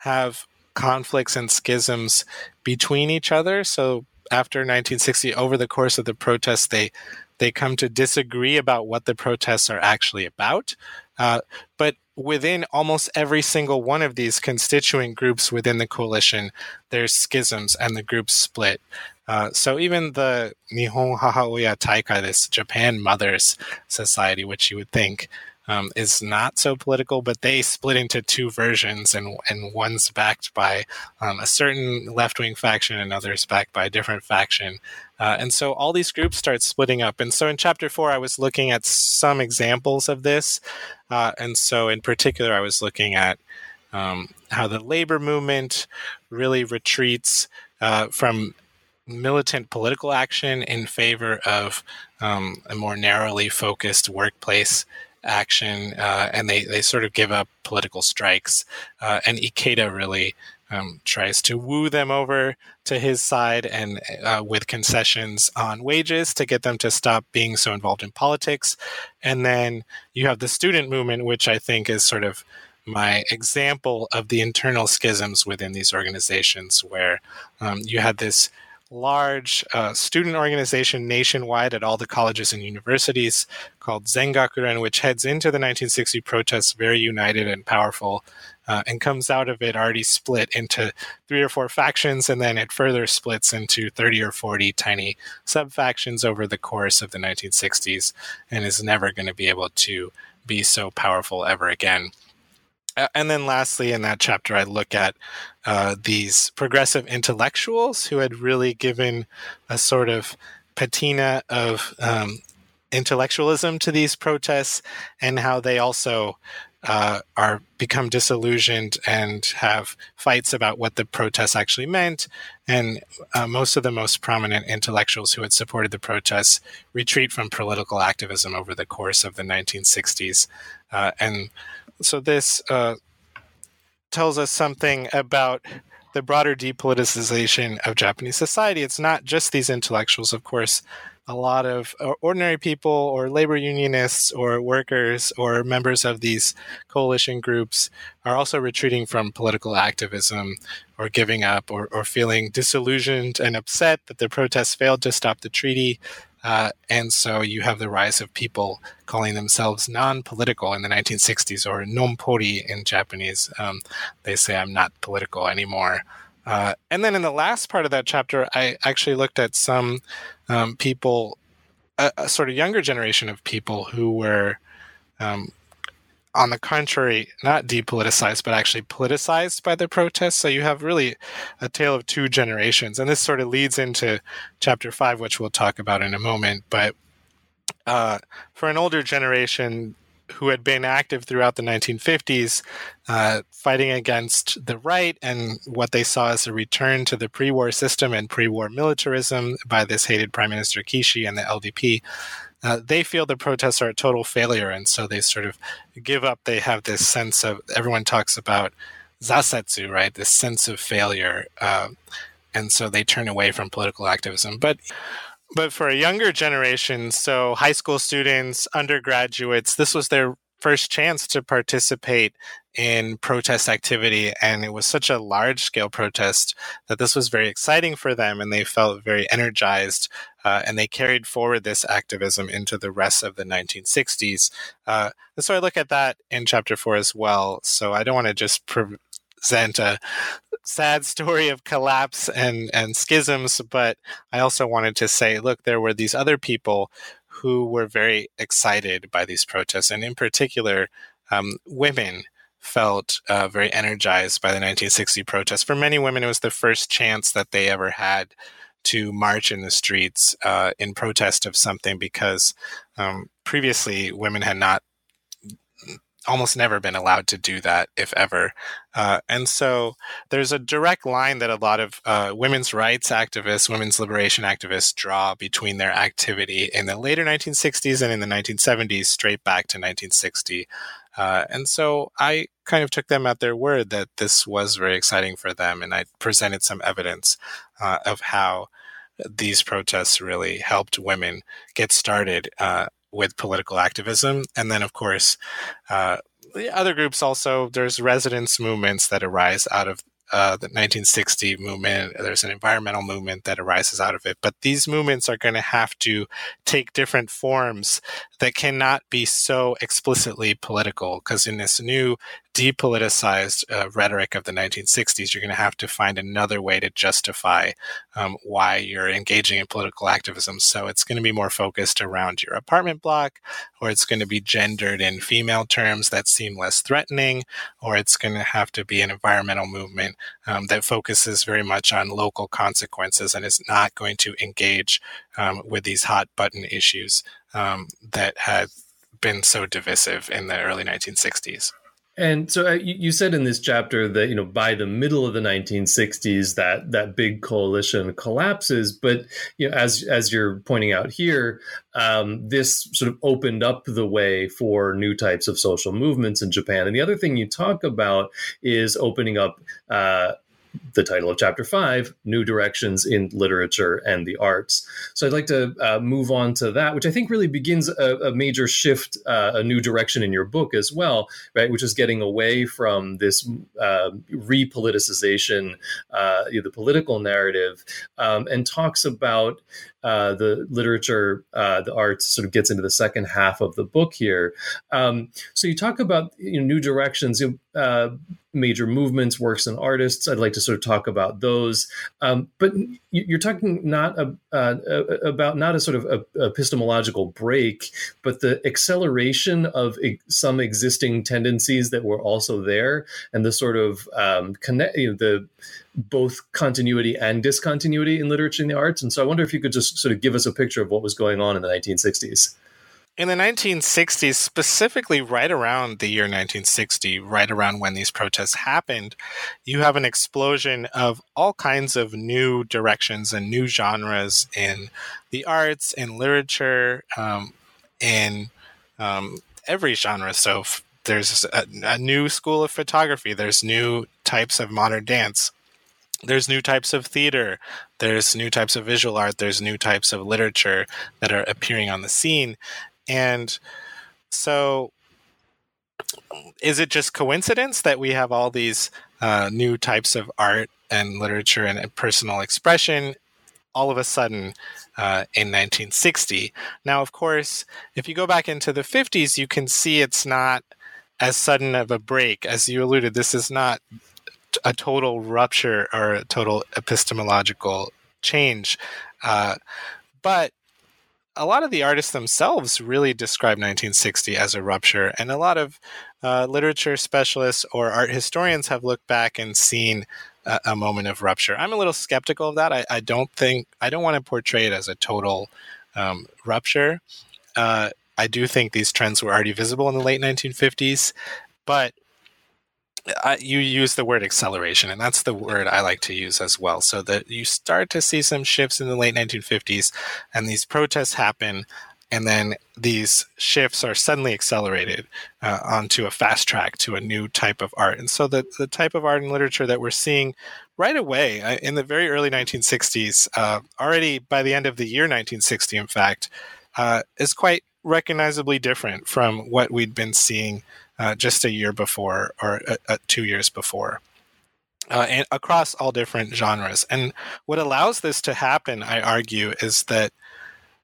have conflicts and schisms between each other, so after 1960, over the course of the protests, they they come to disagree about what the protests are actually about. Uh, but within almost every single one of these constituent groups within the coalition, there's schisms and the groups split. Uh, so even the Nihon Hahaoya Taikai, this Japan Mothers Society, which you would think um, is not so political, but they split into two versions, and and one's backed by um, a certain left wing faction, and others backed by a different faction. Uh, and so all these groups start splitting up. And so in chapter four, I was looking at some examples of this. Uh, and so in particular, I was looking at um, how the labor movement really retreats uh, from militant political action in favor of um, a more narrowly focused workplace action, uh, and they, they sort of give up political strikes. Uh, and Ikeda really um, tries to woo them over to his side and uh, with concessions on wages to get them to stop being so involved in politics. And then you have the student movement, which I think is sort of my example of the internal schisms within these organizations, where um, you had this large uh, student organization nationwide at all the colleges and universities called Zengakuren, which heads into the 1960 protests very united and powerful, uh, and comes out of it already split into three or four factions, and then it further splits into 30 or 40 tiny sub factions over the course of the 1960s, and is never going to be able to be so powerful ever again. Uh, and then lastly, in that chapter, I look at uh, these progressive intellectuals who had really given a sort of patina of um, intellectualism to these protests and how they also uh, are become disillusioned and have fights about what the protests actually meant. And uh, most of the most prominent intellectuals who had supported the protests retreat from political activism over the course of the 1960s. Uh, and so this uh, tells us something about the broader depoliticization of Japanese society. It's not just these intellectuals, of course. A lot of uh, ordinary people, or labor unionists, or workers, or members of these coalition groups are also retreating from political activism, or giving up, or, or feeling disillusioned and upset that the protests failed to stop the treaty, uh, and so you have the rise of people calling themselves non political in the 1960s or nonpori in Japanese. Um, they say, I'm not political anymore. Uh, and then in the last part of that chapter, I actually looked at some um, people, a, a, sort of younger generation of people who were um, on the contrary, not depoliticized, but actually politicized by the protests. So you have really a tale of two generations. And this sort of leads into chapter five, which we'll talk about in a moment. But uh, for an older generation who had been active throughout the 1950s, uh, fighting against the right and what they saw as a return to the pre war system and pre war militarism by this hated Prime Minister Kishi and the LDP uh, they feel the protests are a total failure, and so they sort of give up. They have this sense of everyone talks about zasetsu, right? This sense of failure, uh, and so they turn away from political activism. But but for a younger generation, so high school students, undergraduates, this was their first chance to participate in protest activity. And it was such a large scale protest that this was very exciting for them. And they felt very energized. Uh, and they carried forward this activism into the rest of the 1960s. Uh, and so I look at that in chapter four as well. So I don't want to just represent a sad story of collapse and, and schisms, but I also wanted to say, look, there were these other people who were very excited by these protests, and in particular, um, women felt uh, very energized by the 1960 protests. For many women, it was the first chance that they ever had to march in the streets uh, in protest of something because um, previously women had not almost never been allowed to do that, if ever. Uh, and so there's a direct line that a lot of uh, women's rights activists, women's liberation activists draw between their activity in the later 1960s and in the 1970s, straight back to 1960. Uh, and so I kind of took them at their word that this was very exciting for them. And I presented some evidence uh, of how these protests really helped women get started uh, with political activism. And then, of course, uh, the other groups also, there's residence movements that arise out of uh, the 1960 movement. There's an environmental movement that arises out of it. But these movements are going to have to take different forms that cannot be so explicitly political because in this new depoliticized uh, rhetoric of the 1960s, you're going to have to find another way to justify um, why you're engaging in political activism. So it's going to be more focused around your apartment block, or it's going to be gendered in female terms that seem less threatening, or it's going to have to be an environmental movement um, that focuses very much on local consequences and is not going to engage um, with these hot button issues um, that had been so divisive in the early 1960s. And so uh, you said in this chapter that you know by the middle of the 1960s that that big coalition collapses, but you know as as you're pointing out here, um, this sort of opened up the way for new types of social movements in Japan. And the other thing you talk about is opening up. Uh, the title of chapter five, New Directions in Literature and the Arts. So I'd like to uh, move on to that, which I think really begins a, a major shift, uh, a new direction in your book as well, right? Which is getting away from this uh, repoliticization, the political narrative, um, and talks about uh, the literature, uh, the arts sort of gets into the second half of the book here. Um, so you talk about you know, new directions, uh, major movements, works, and artists. I'd like to sort of talk about those. Um, but you're talking not a, uh, about not a sort of a, epistemological break, but the acceleration of some existing tendencies that were also there, and the sort of um, connect, you know, the both continuity and discontinuity in literature and the arts. And so I wonder if you could just sort of give us a picture of what was going on in the 1960s. In the 1960s, specifically right around the year 1960, right around when these protests happened, you have an explosion of all kinds of new directions and new genres in the arts, in literature, um, in um, every genre. So f- there's a, a new school of photography, there's new types of modern dance there's new types of theater. There's new types of visual art. There's new types of literature that are appearing on the scene. And so is it just coincidence that we have all these uh, new types of art and literature and personal expression all of a sudden uh, in 1960 now of course if you go back into the 50s you can see it's not as sudden of a break. As you alluded this is not a total rupture or a total epistemological change. Uh, but a lot of the artists themselves really describe 1960 as a rupture, and a lot of uh, literature specialists or art historians have looked back and seen a, a moment of rupture. I'm a little skeptical of that. I, I, don't think I don't want to portray it as a total um, rupture. Uh, I do think these trends were already visible in the late 1950s, but I, you use the word acceleration, and that's the word I like to use as well. So that you start to see some shifts in the late 1950s, and these protests happen, and then these shifts are suddenly accelerated uh, onto a fast track to a new type of art. And so the, the type of art and literature that we're seeing right away uh, in the very early 1960s, uh, already by the end of the year 1960, in fact, uh, is quite recognizably different from what we'd been seeing uh, just a year before or uh, uh, two years before. Uh, and across all different genres. And what allows this to happen, I argue, is that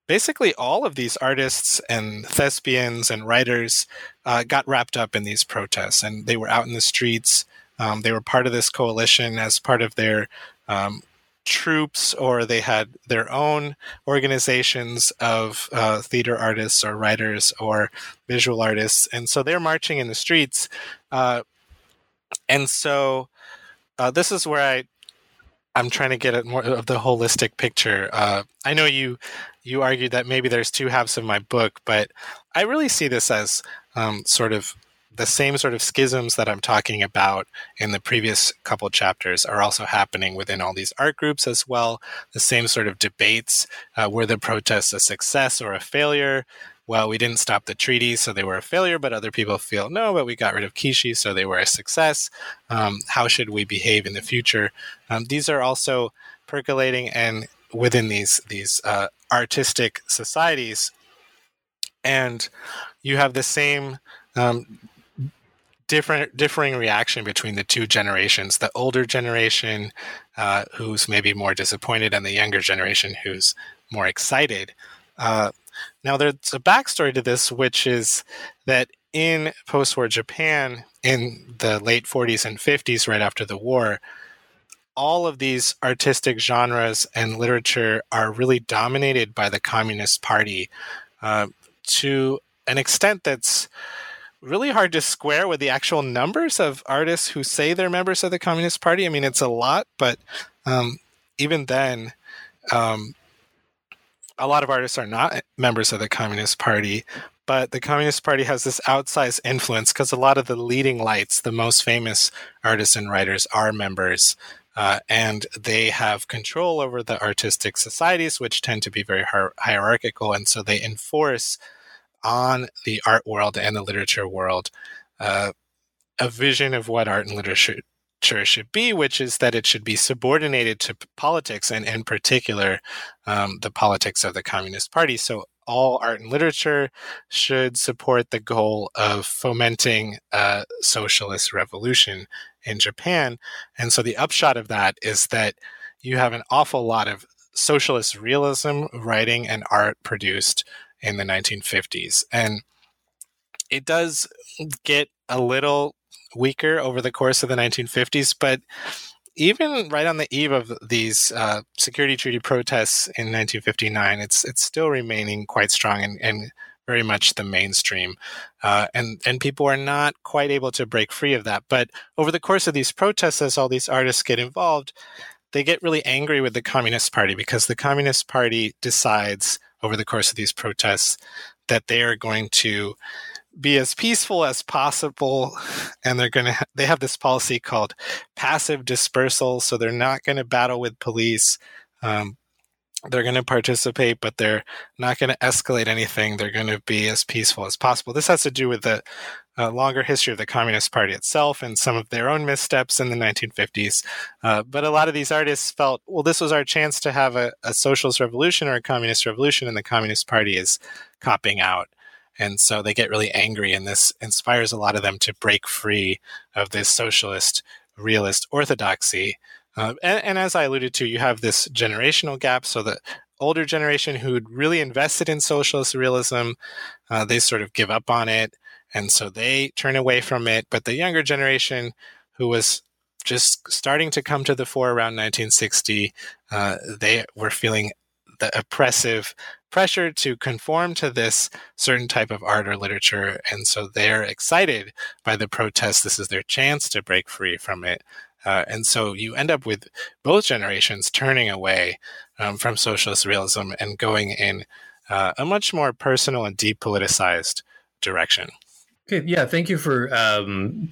basically all of these artists and thespians and writers uh, got wrapped up in these protests and they were out in the streets Um, they were part of this coalition as part of their um, troops, or they had their own organizations of uh, theater artists or writers or visual artists. And so they're marching in the streets. Uh, and so uh, this is where I I'm trying to get at more of the holistic picture. Uh, I know you you argued that maybe there's two halves of my book, but I really see this as um, sort of the same sort of schisms that I'm talking about in the previous couple chapters are also happening within all these art groups as well. The same sort of debates uh, were the protests a success or a failure? Well, we didn't stop the treaty, so they were a failure, but other people feel no, but we got rid of Kishi, so they were a success. Um, how should we behave in the future? Um, these are also percolating and within these these uh, artistic societies, and you have the same um, different differing reaction between the two generations. The older generation uh, who's maybe more disappointed and the younger generation who's more excited. Uh, now there's a backstory to this which is that in post-war japan in the late 40s and 50s right after the war all of these artistic genres and literature are really dominated by the communist party uh, to an extent that's really hard to square with the actual numbers of artists who say they're members of the Communist Party. I mean, it's a lot, but um, even then, um, a lot of artists are not members of the Communist Party. But the Communist Party has this outsized influence because a lot of the leading lights, the most famous artists and writers, are members. Uh, and they have control over the artistic societies, which tend to be very hierarchical. And so they enforce on the art world and the literature world uh, a vision of what art and literature should be, which is that it should be subordinated to politics and, in particular, um, the politics of the Communist Party. So, all art and literature should support the goal of fomenting a socialist revolution in Japan. And so, the upshot of that is that you have an awful lot of socialist realism writing and art produced in the 1950s. And it does get a little weaker over the course of the 1950s, but even right on the eve of these uh, security treaty protests in 1959, it's it's still remaining quite strong and, and very much the mainstream, uh, and and people are not quite able to break free of that. But over the course of these protests, as all these artists get involved, they get really angry with the Communist Party because the Communist Party decides over the course of these protests that they are going to be as peaceful as possible. And they're going to ha- they have this policy called passive dispersal. So they're not going to battle with police. Um, they're going to participate but they're not going to escalate anything. They're going to be as peaceful as possible. This has to do with the uh, longer history of the Communist Party itself and some of their own missteps in the 1950s. Uh, but a lot of these artists felt, well, this was our chance to have a, a, socialist revolution or a communist revolution, and the Communist Party is copping out. And so they get really angry, and this inspires a lot of them to break free of this socialist, realist orthodoxy. Uh, and, and as I alluded to, you have this generational gap. So the older generation who'd really invested in socialist realism, uh, they sort of give up on it. And so they turn away from it. But the younger generation, who was just starting to come to the fore around 1960, uh, they were feeling the oppressive pressure to conform to this certain type of art or literature. And so they're excited by the protests. This is their chance to break free from it. Uh, and so you end up with both generations turning away um, from socialist realism and going in uh, a much more personal and depoliticized direction. Okay, yeah, thank you for um,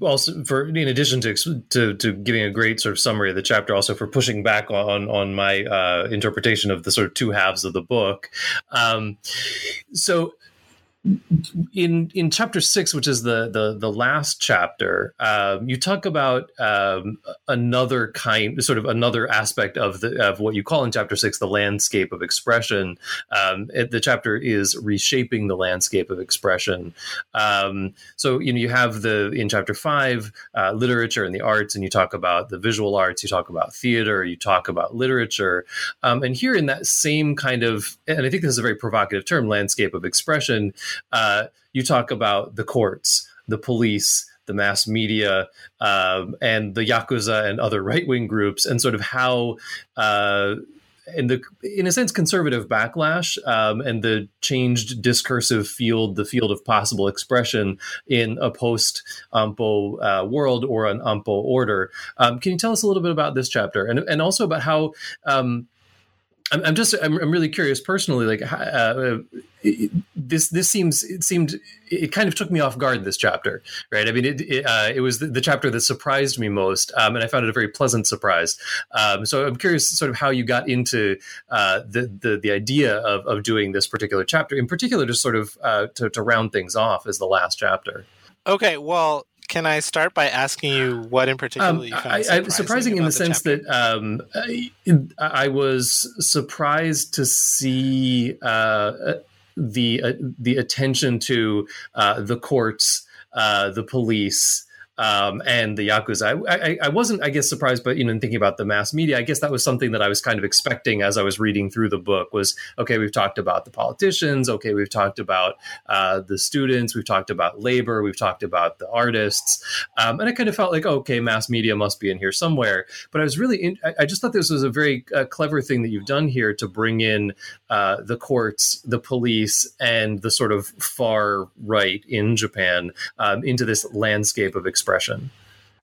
also for in addition to, to, to giving a great sort of summary of the chapter, also for pushing back on on my uh, interpretation of the sort of two halves of the book. Um, so in in chapter six, which is the the, the last chapter, um, you talk about um, another kind, sort of another aspect of the of what you call in chapter six the landscape of expression. Um, it, the chapter is reshaping the landscape of expression. Um, so you know you have the in chapter five uh, literature and the arts, and you talk about the visual arts, you talk about theater, you talk about literature, um, and here in that same kind of, and I think this is a very provocative term, landscape of expression uh, you talk about the courts, the police, the mass media, um, and the yakuza and other right wing groups, and sort of how. Uh, in the in a sense conservative backlash um, and the changed discursive field the field of possible expression in a post ampo uh, world or an ampo order um, can you tell us a little bit about this chapter and and also about how um, I'm, I'm just I'm, I'm, really curious personally like uh, this this seems it seemed it kind of took me off guard this chapter right? I mean it it, uh, it was the, the, chapter that surprised me most um, and I found it a very pleasant surprise. Um, so I'm curious sort of how you got into uh, the, the the idea of, of doing this particular chapter in particular just sort of uh, to, to round things off as the last chapter. Okay well can I start by asking you what in particular um, you found I, surprising, surprising in the, the sense that um, I, I, was surprised to see uh, the uh, the attention to uh, the courts, uh, the police, um, and the yakuza. I, I, I, wasn't, I guess, surprised, but you know, thinking about the mass media, I guess that was something that I was kind of expecting as I was reading through the book. Was okay, we've talked about the politicians, okay, we've talked about uh, the students, we've talked about labor, we've talked about the artists, um, and I kind of felt like, okay, mass media must be in here somewhere. But I was really, in, I, I just thought this was a very uh, clever thing that you've done here to bring in uh, the courts, the police, and the sort of far right in Japan um, into this landscape of expression expression.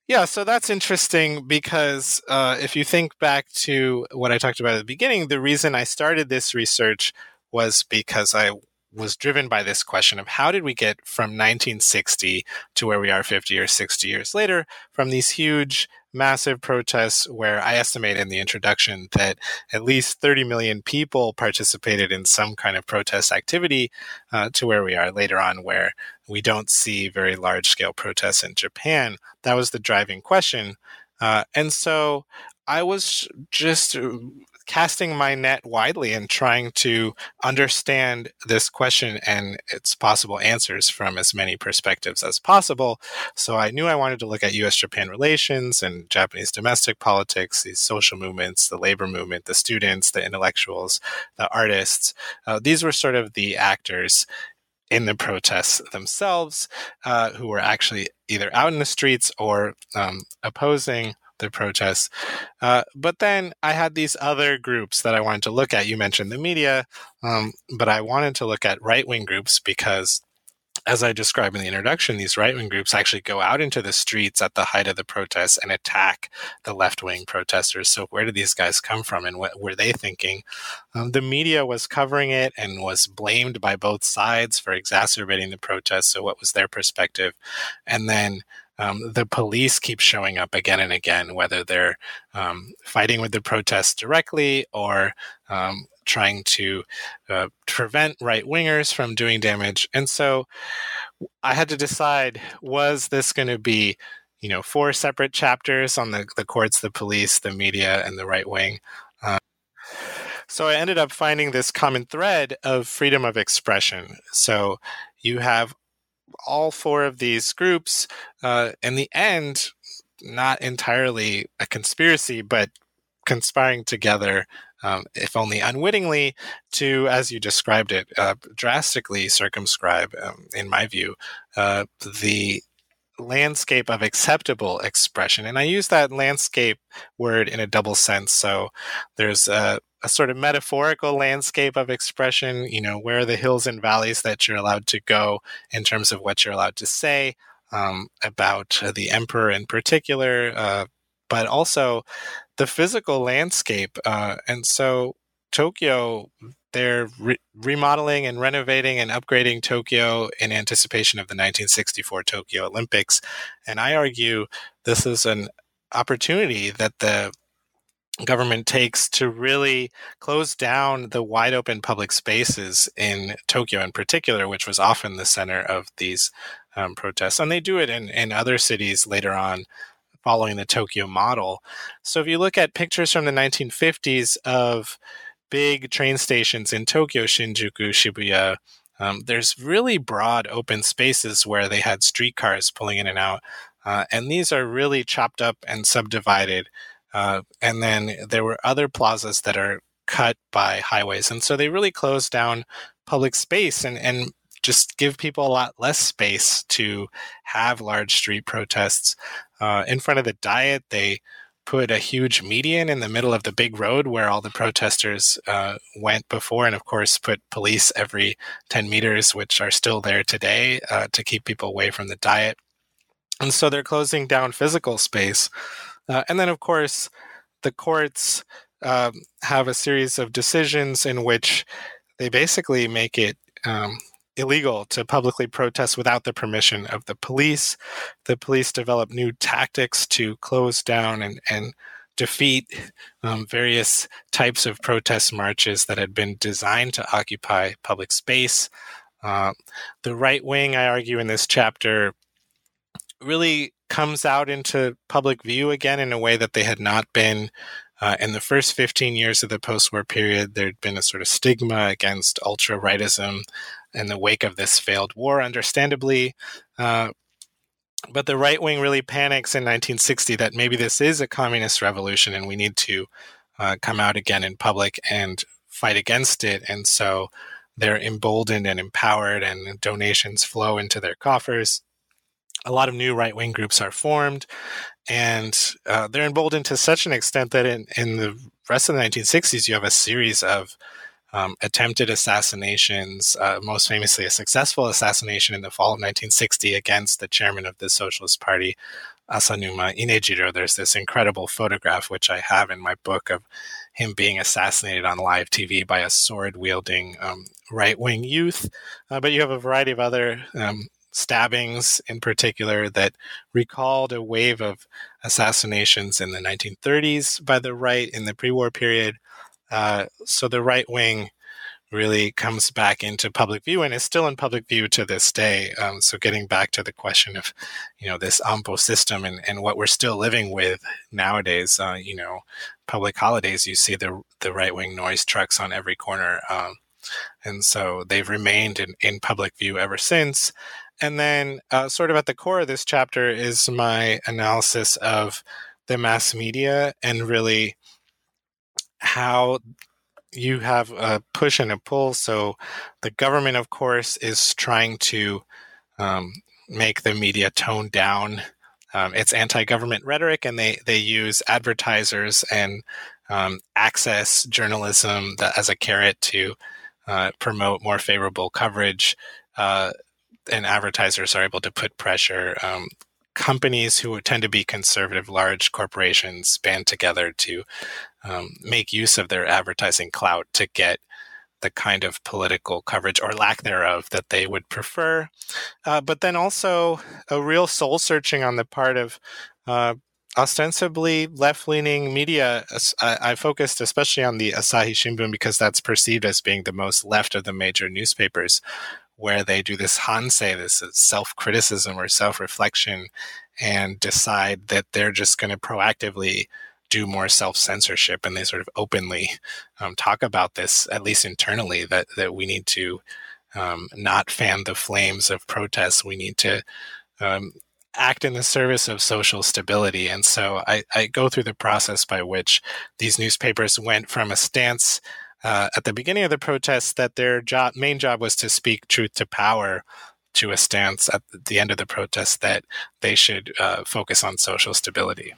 Yeah, so that's interesting because uh, if you think back to what I talked about at the beginning, the reason I started this research was because I was driven by this question of how did we get from 1960 to where we are 50 or 60 years later from these huge massive protests where I estimate in the introduction that at least 30 million people participated in some kind of protest activity uh, to where we are later on, where we don't see very large scale protests in Japan. That was the driving question. Uh, and so I was just casting my net widely and trying to understand this question and its possible answers from as many perspectives as possible. So I knew I wanted to look at US Japan relations and Japanese domestic politics, these social movements, the labor movement, the students, the intellectuals, the artists. Uh, these were sort of the actors in the protests themselves, uh, who were actually either out in the streets or um, opposing the protests. Uh, but then I had these other groups that I wanted to look at. You mentioned the media, um, but I wanted to look at right wing groups because as I described in the introduction, these right wing groups actually go out into the streets at the height of the protests and attack the left wing protesters. So, where did these guys come from and what were they thinking? Um, the media was covering it and was blamed by both sides for exacerbating the protests. So, what was their perspective? And then um, the police keep showing up again and again, whether they're um, fighting with the protests directly or um, trying to uh, prevent right wingers from doing damage. And so I had to decide was this going to be, you know, four separate chapters on the, the courts, the police, the media, and the right wing? Uh, so I ended up finding this common thread of freedom of expression. So you have all four of these groups, uh, in the end, not entirely a conspiracy, but conspiring together, um, if only unwittingly, to, as you described it, uh, drastically circumscribe, um, in my view, uh, the landscape of acceptable expression. And I use that landscape word in a double sense. So there's a, a, sort of metaphorical landscape of expression, you know, where are the hills and valleys that you're allowed to go in terms of what you're allowed to say um, about the emperor in particular, uh, but also the physical landscape. Uh, and so Tokyo they're re- remodeling and renovating and upgrading Tokyo in anticipation of the 1964 Tokyo Olympics. And I argue this is an opportunity that the government takes to really close down the wide open public spaces in Tokyo in particular, which was often the center of these um, protests. And they do it in, in other cities later on following the Tokyo model. So if you look at pictures from the 1950s of big train stations in Tokyo, Shinjuku, Shibuya, um, there's really broad open spaces where they had streetcars pulling in and out. Uh, and these are really chopped up and subdivided. Uh, and then there were other plazas that are cut by highways. And so they really closed down public space. And, and just give people a lot less space to have large street protests. Uh, in front of the Diet, they put a huge median in the middle of the big road where all the protesters uh, went before, and of course, put police every 10 meters, which are still there today, uh, to keep people away from the Diet. And so they're closing down physical space. Uh, and then, of course, the courts um, have a series of decisions in which they basically make it um, illegal to publicly protest without the permission of the police. The police develop new tactics to close down and, and defeat um, various types of protest marches that had been designed to occupy public space. Uh, the right wing, I argue in this chapter, really comes out into public view again in a way that they had not been uh, in the first 15 years of the post war period, there'd been a sort of stigma against ultra rightism in the wake of this failed war, understandably. Uh, but the right wing really panics in 1960 that maybe this is a communist revolution and we need to uh, come out again in public and fight against it. And so they're emboldened and empowered, and donations flow into their coffers. A lot of new right wing groups are formed, and uh, they're emboldened to such an extent that in, in the rest of the 1960s, you have a series of um, attempted assassinations, uh, most famously a successful assassination in the fall of 1960 against the chairman of the Socialist Party, Asanuma Inejiro. There's this incredible photograph, which I have in my book, of him being assassinated on live TV by a sword wielding um, right wing youth. Uh, but you have a variety of other um, stabbings in particular that recalled a wave of assassinations in the 1930s by the right in the pre war period. Uh, so the right wing really comes back into public view and is still in public view to this day. Um, so getting back to the question of, you know, this AMPO system and, and what we're still living with nowadays, uh, you know, public holidays, you see the, the right wing noise trucks on every corner. Um, and so they've remained in, in public view ever since. And then, uh, sort of at the core of this chapter, is my analysis of the mass media and really how you have a push and a pull. So, the government, of course, is trying to um, make the media tone down um, its anti-government rhetoric, and they they use advertisers and um, access journalism that, as a carrot to uh, promote more favorable coverage. Uh, and advertisers are able to put pressure. Companies who tend to be conservative, large corporations, band together to um, make use of their advertising clout to get the kind of political coverage or lack thereof that they would prefer. Uh, but then also a real soul searching on the part of uh, ostensibly left leaning media. I, I, focused especially on the Asahi Shimbun because that's perceived as being the most left of the major newspapers where they do this hansei, this self criticism or self reflection, and decide that they're just going to proactively do more self censorship. And they sort of openly um, talk about this, at least internally, that, that we need to um, not fan the flames of protests. We need to um, act in the service of social stability. And so I, I, go through the process by which these newspapers went from a stance uh, at the beginning of the protests that their job, main job was to speak truth to power to a stance at the end of the protest that they should uh, focus on social stability.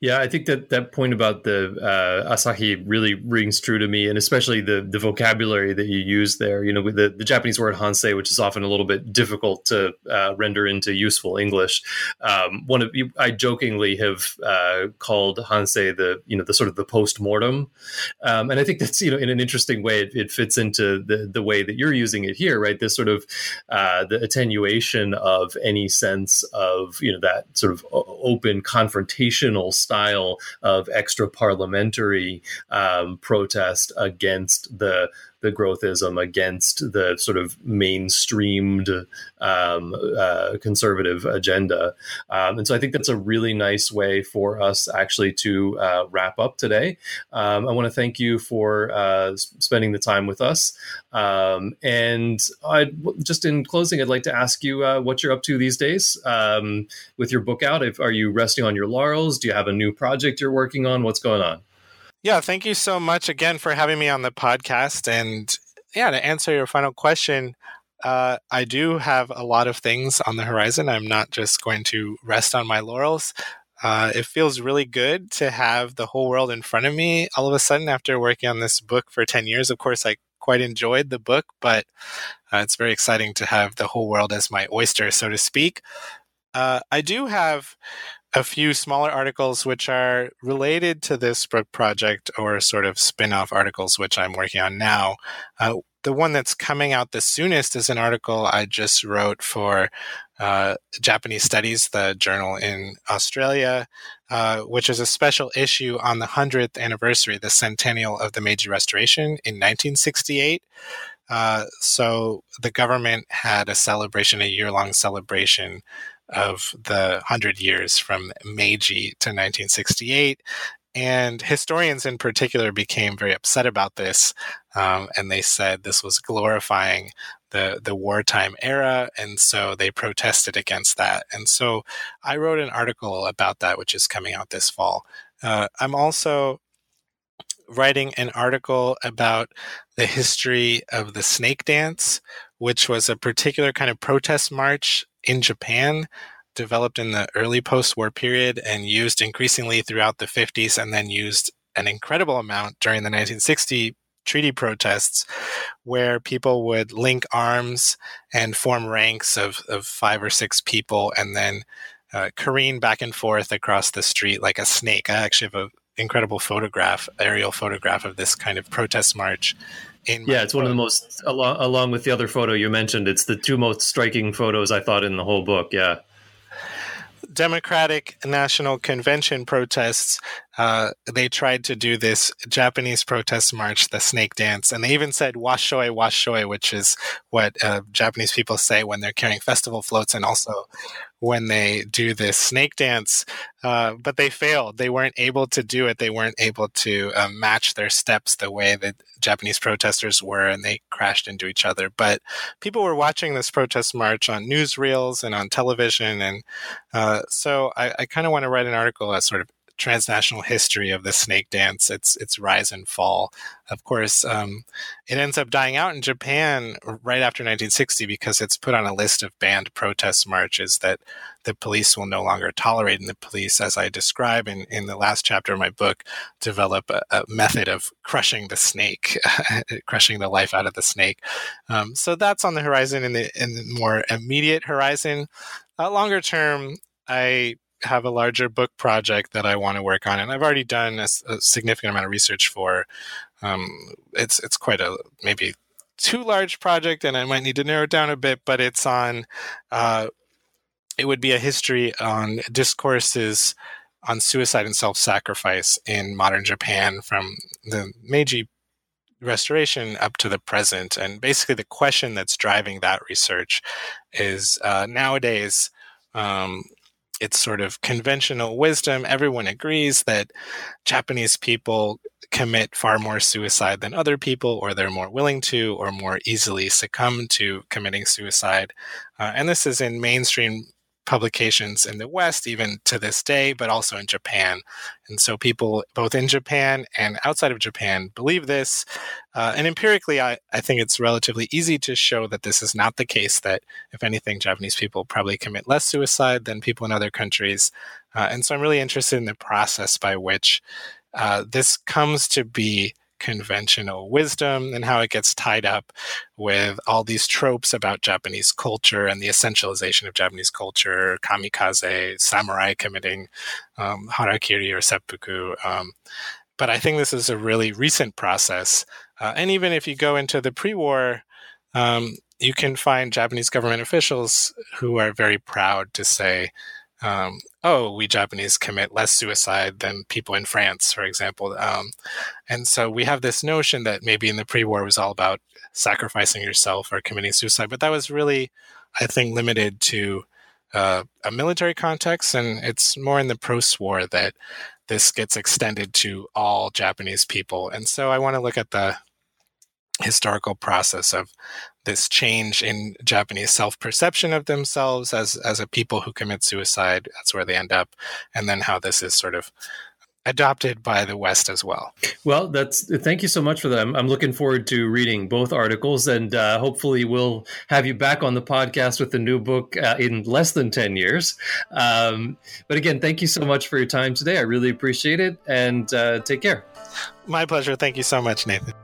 Yeah, I think that that point about the uh, Asahi really rings true to me, and especially the the vocabulary that you use there. You know, with the, the Japanese word hansei, which is often a little bit difficult to uh, render into useful English. Um, one of I jokingly have uh, called hansei the you know the sort of the post mortem, um, and I think that's you know in an interesting way it, it, fits into the the way that you're using it here, right? This sort of uh, the attenuation of any sense of you know that sort of open confrontational style of extra parliamentary um, protest against the the growthism against the sort of mainstreamed um, uh, conservative agenda. Um, and so I think that's a really nice way for us actually to uh, wrap up today. Um, I want to thank you for uh, spending the time with us. Um, and i just in closing, I'd like to ask you uh, what you're up to these days um, with your book out. If, are you resting on your laurels? Do you have a new project you're working on? What's going on? Yeah, thank you so much again for having me on the podcast. And yeah, to answer your final question, uh, I do have a lot of things on the horizon. I'm not just going to rest on my laurels. Uh, it feels really good to have the whole world in front of me all of a sudden after working on this book for 10 years. Of course, I quite enjoyed the book, but uh, it's very exciting to have the whole world as my oyster, so to speak. Uh, I do have a few smaller articles which are related to this book project or sort of spin off articles which I'm working on now. Uh, the one that's coming out the soonest is an article I just wrote for uh, Japanese Studies, the journal in Australia, uh, which is a special issue on the 100th anniversary, the centennial of the Meiji Restoration in 1968. Uh, so the government had a celebration, a year long celebration of the 100 years from Meiji to 1968. And historians in particular became very upset about this. Um, and they said this was glorifying the, the wartime era. And so they protested against that. And so I wrote an article about that, which is coming out this fall. Uh, I'm also writing an article about the history of the snake dance, which was a particular kind of protest march in Japan developed in the early post war period and used increasingly throughout the 50s and then used an incredible amount during the 1960 treaty protests where people would link arms and form ranks of, of five or six people and then uh, careen back and forth across the street like a snake. I actually have an incredible photograph, aerial photograph of this kind of protest march. Yeah, it's one of the most, along, along with the other photo you mentioned, it's the two most striking photos I thought in the whole book. Yeah. Democratic National Convention protests, uh, they tried to do this Japanese protest march, the snake dance, and they even said washoi washoi, which is what uh, Japanese people say when they're carrying festival floats, and also when they do this snake dance, uh, but they failed. They weren't able to do it. They weren't able to uh, match their steps the way that Japanese protesters were, and they crashed into each other. But people were watching this protest march on newsreels and on television, and uh, so I, I kind of want to write an article as sort of transnational history of the snake dance, its its rise and fall. Of course, um, it ends up dying out in Japan right after 1960 because it's put on a list of banned protest marches that the police will no longer tolerate. And the police, as I describe in, in the last chapter of my book, develop a, a method of crushing the snake, [LAUGHS] crushing the life out of the snake. Um, so that's on the horizon in the in the more immediate horizon. Uh, longer term, I have a larger book project that I want to work on, and I've already done a, a significant amount of research for. Um, it's it's quite a maybe too large project, and I might need to narrow it down a bit. But it's on. Uh, it would be a history on discourses on suicide and self-sacrifice in modern Japan from the Meiji restoration up to the present. And basically, the question that's driving that research is uh, nowadays. Um, it's sort of conventional wisdom. Everyone agrees that Japanese people commit far more suicide than other people, or they're more willing to, or more easily succumb to committing suicide. Uh, and this is in mainstream publications in the West, even to this day, but also in Japan. And so people both in Japan and outside of Japan believe this. Uh, and empirically, I, I think it's relatively easy to show that this is not the case, that if anything, Japanese people probably commit less suicide than people in other countries. Uh, and so I'm really interested in the process by which uh, this comes to be conventional wisdom and how it gets tied up with all these tropes about Japanese culture and the essentialization of Japanese culture, kamikaze, samurai committing um, harakiri or seppuku. Um, but I think this is a really recent process. Uh, and even if you go into the pre war, um, you can find Japanese government officials who are very proud to say, um, oh, we Japanese commit less suicide than people in France, for example. Um, and so we have this notion that maybe in the pre war was all about sacrificing yourself or committing suicide, but that was really, I think, limited to uh, a military context. And it's more in the post war that this gets extended to all Japanese people. And so I want to look at the historical process of this change in Japanese self perception of themselves as as a people who commit suicide. That's where they end up, and then how this is sort of adopted by the West as well. Well, that's thank you so much for that. I'm, I'm looking forward to reading both articles, and uh, hopefully we'll have you back on the podcast with the new book uh, in less than ten years. Um, but again, thank you so much for your time today. I really appreciate it, and uh, take care. My pleasure. Thank you so much, Nathan.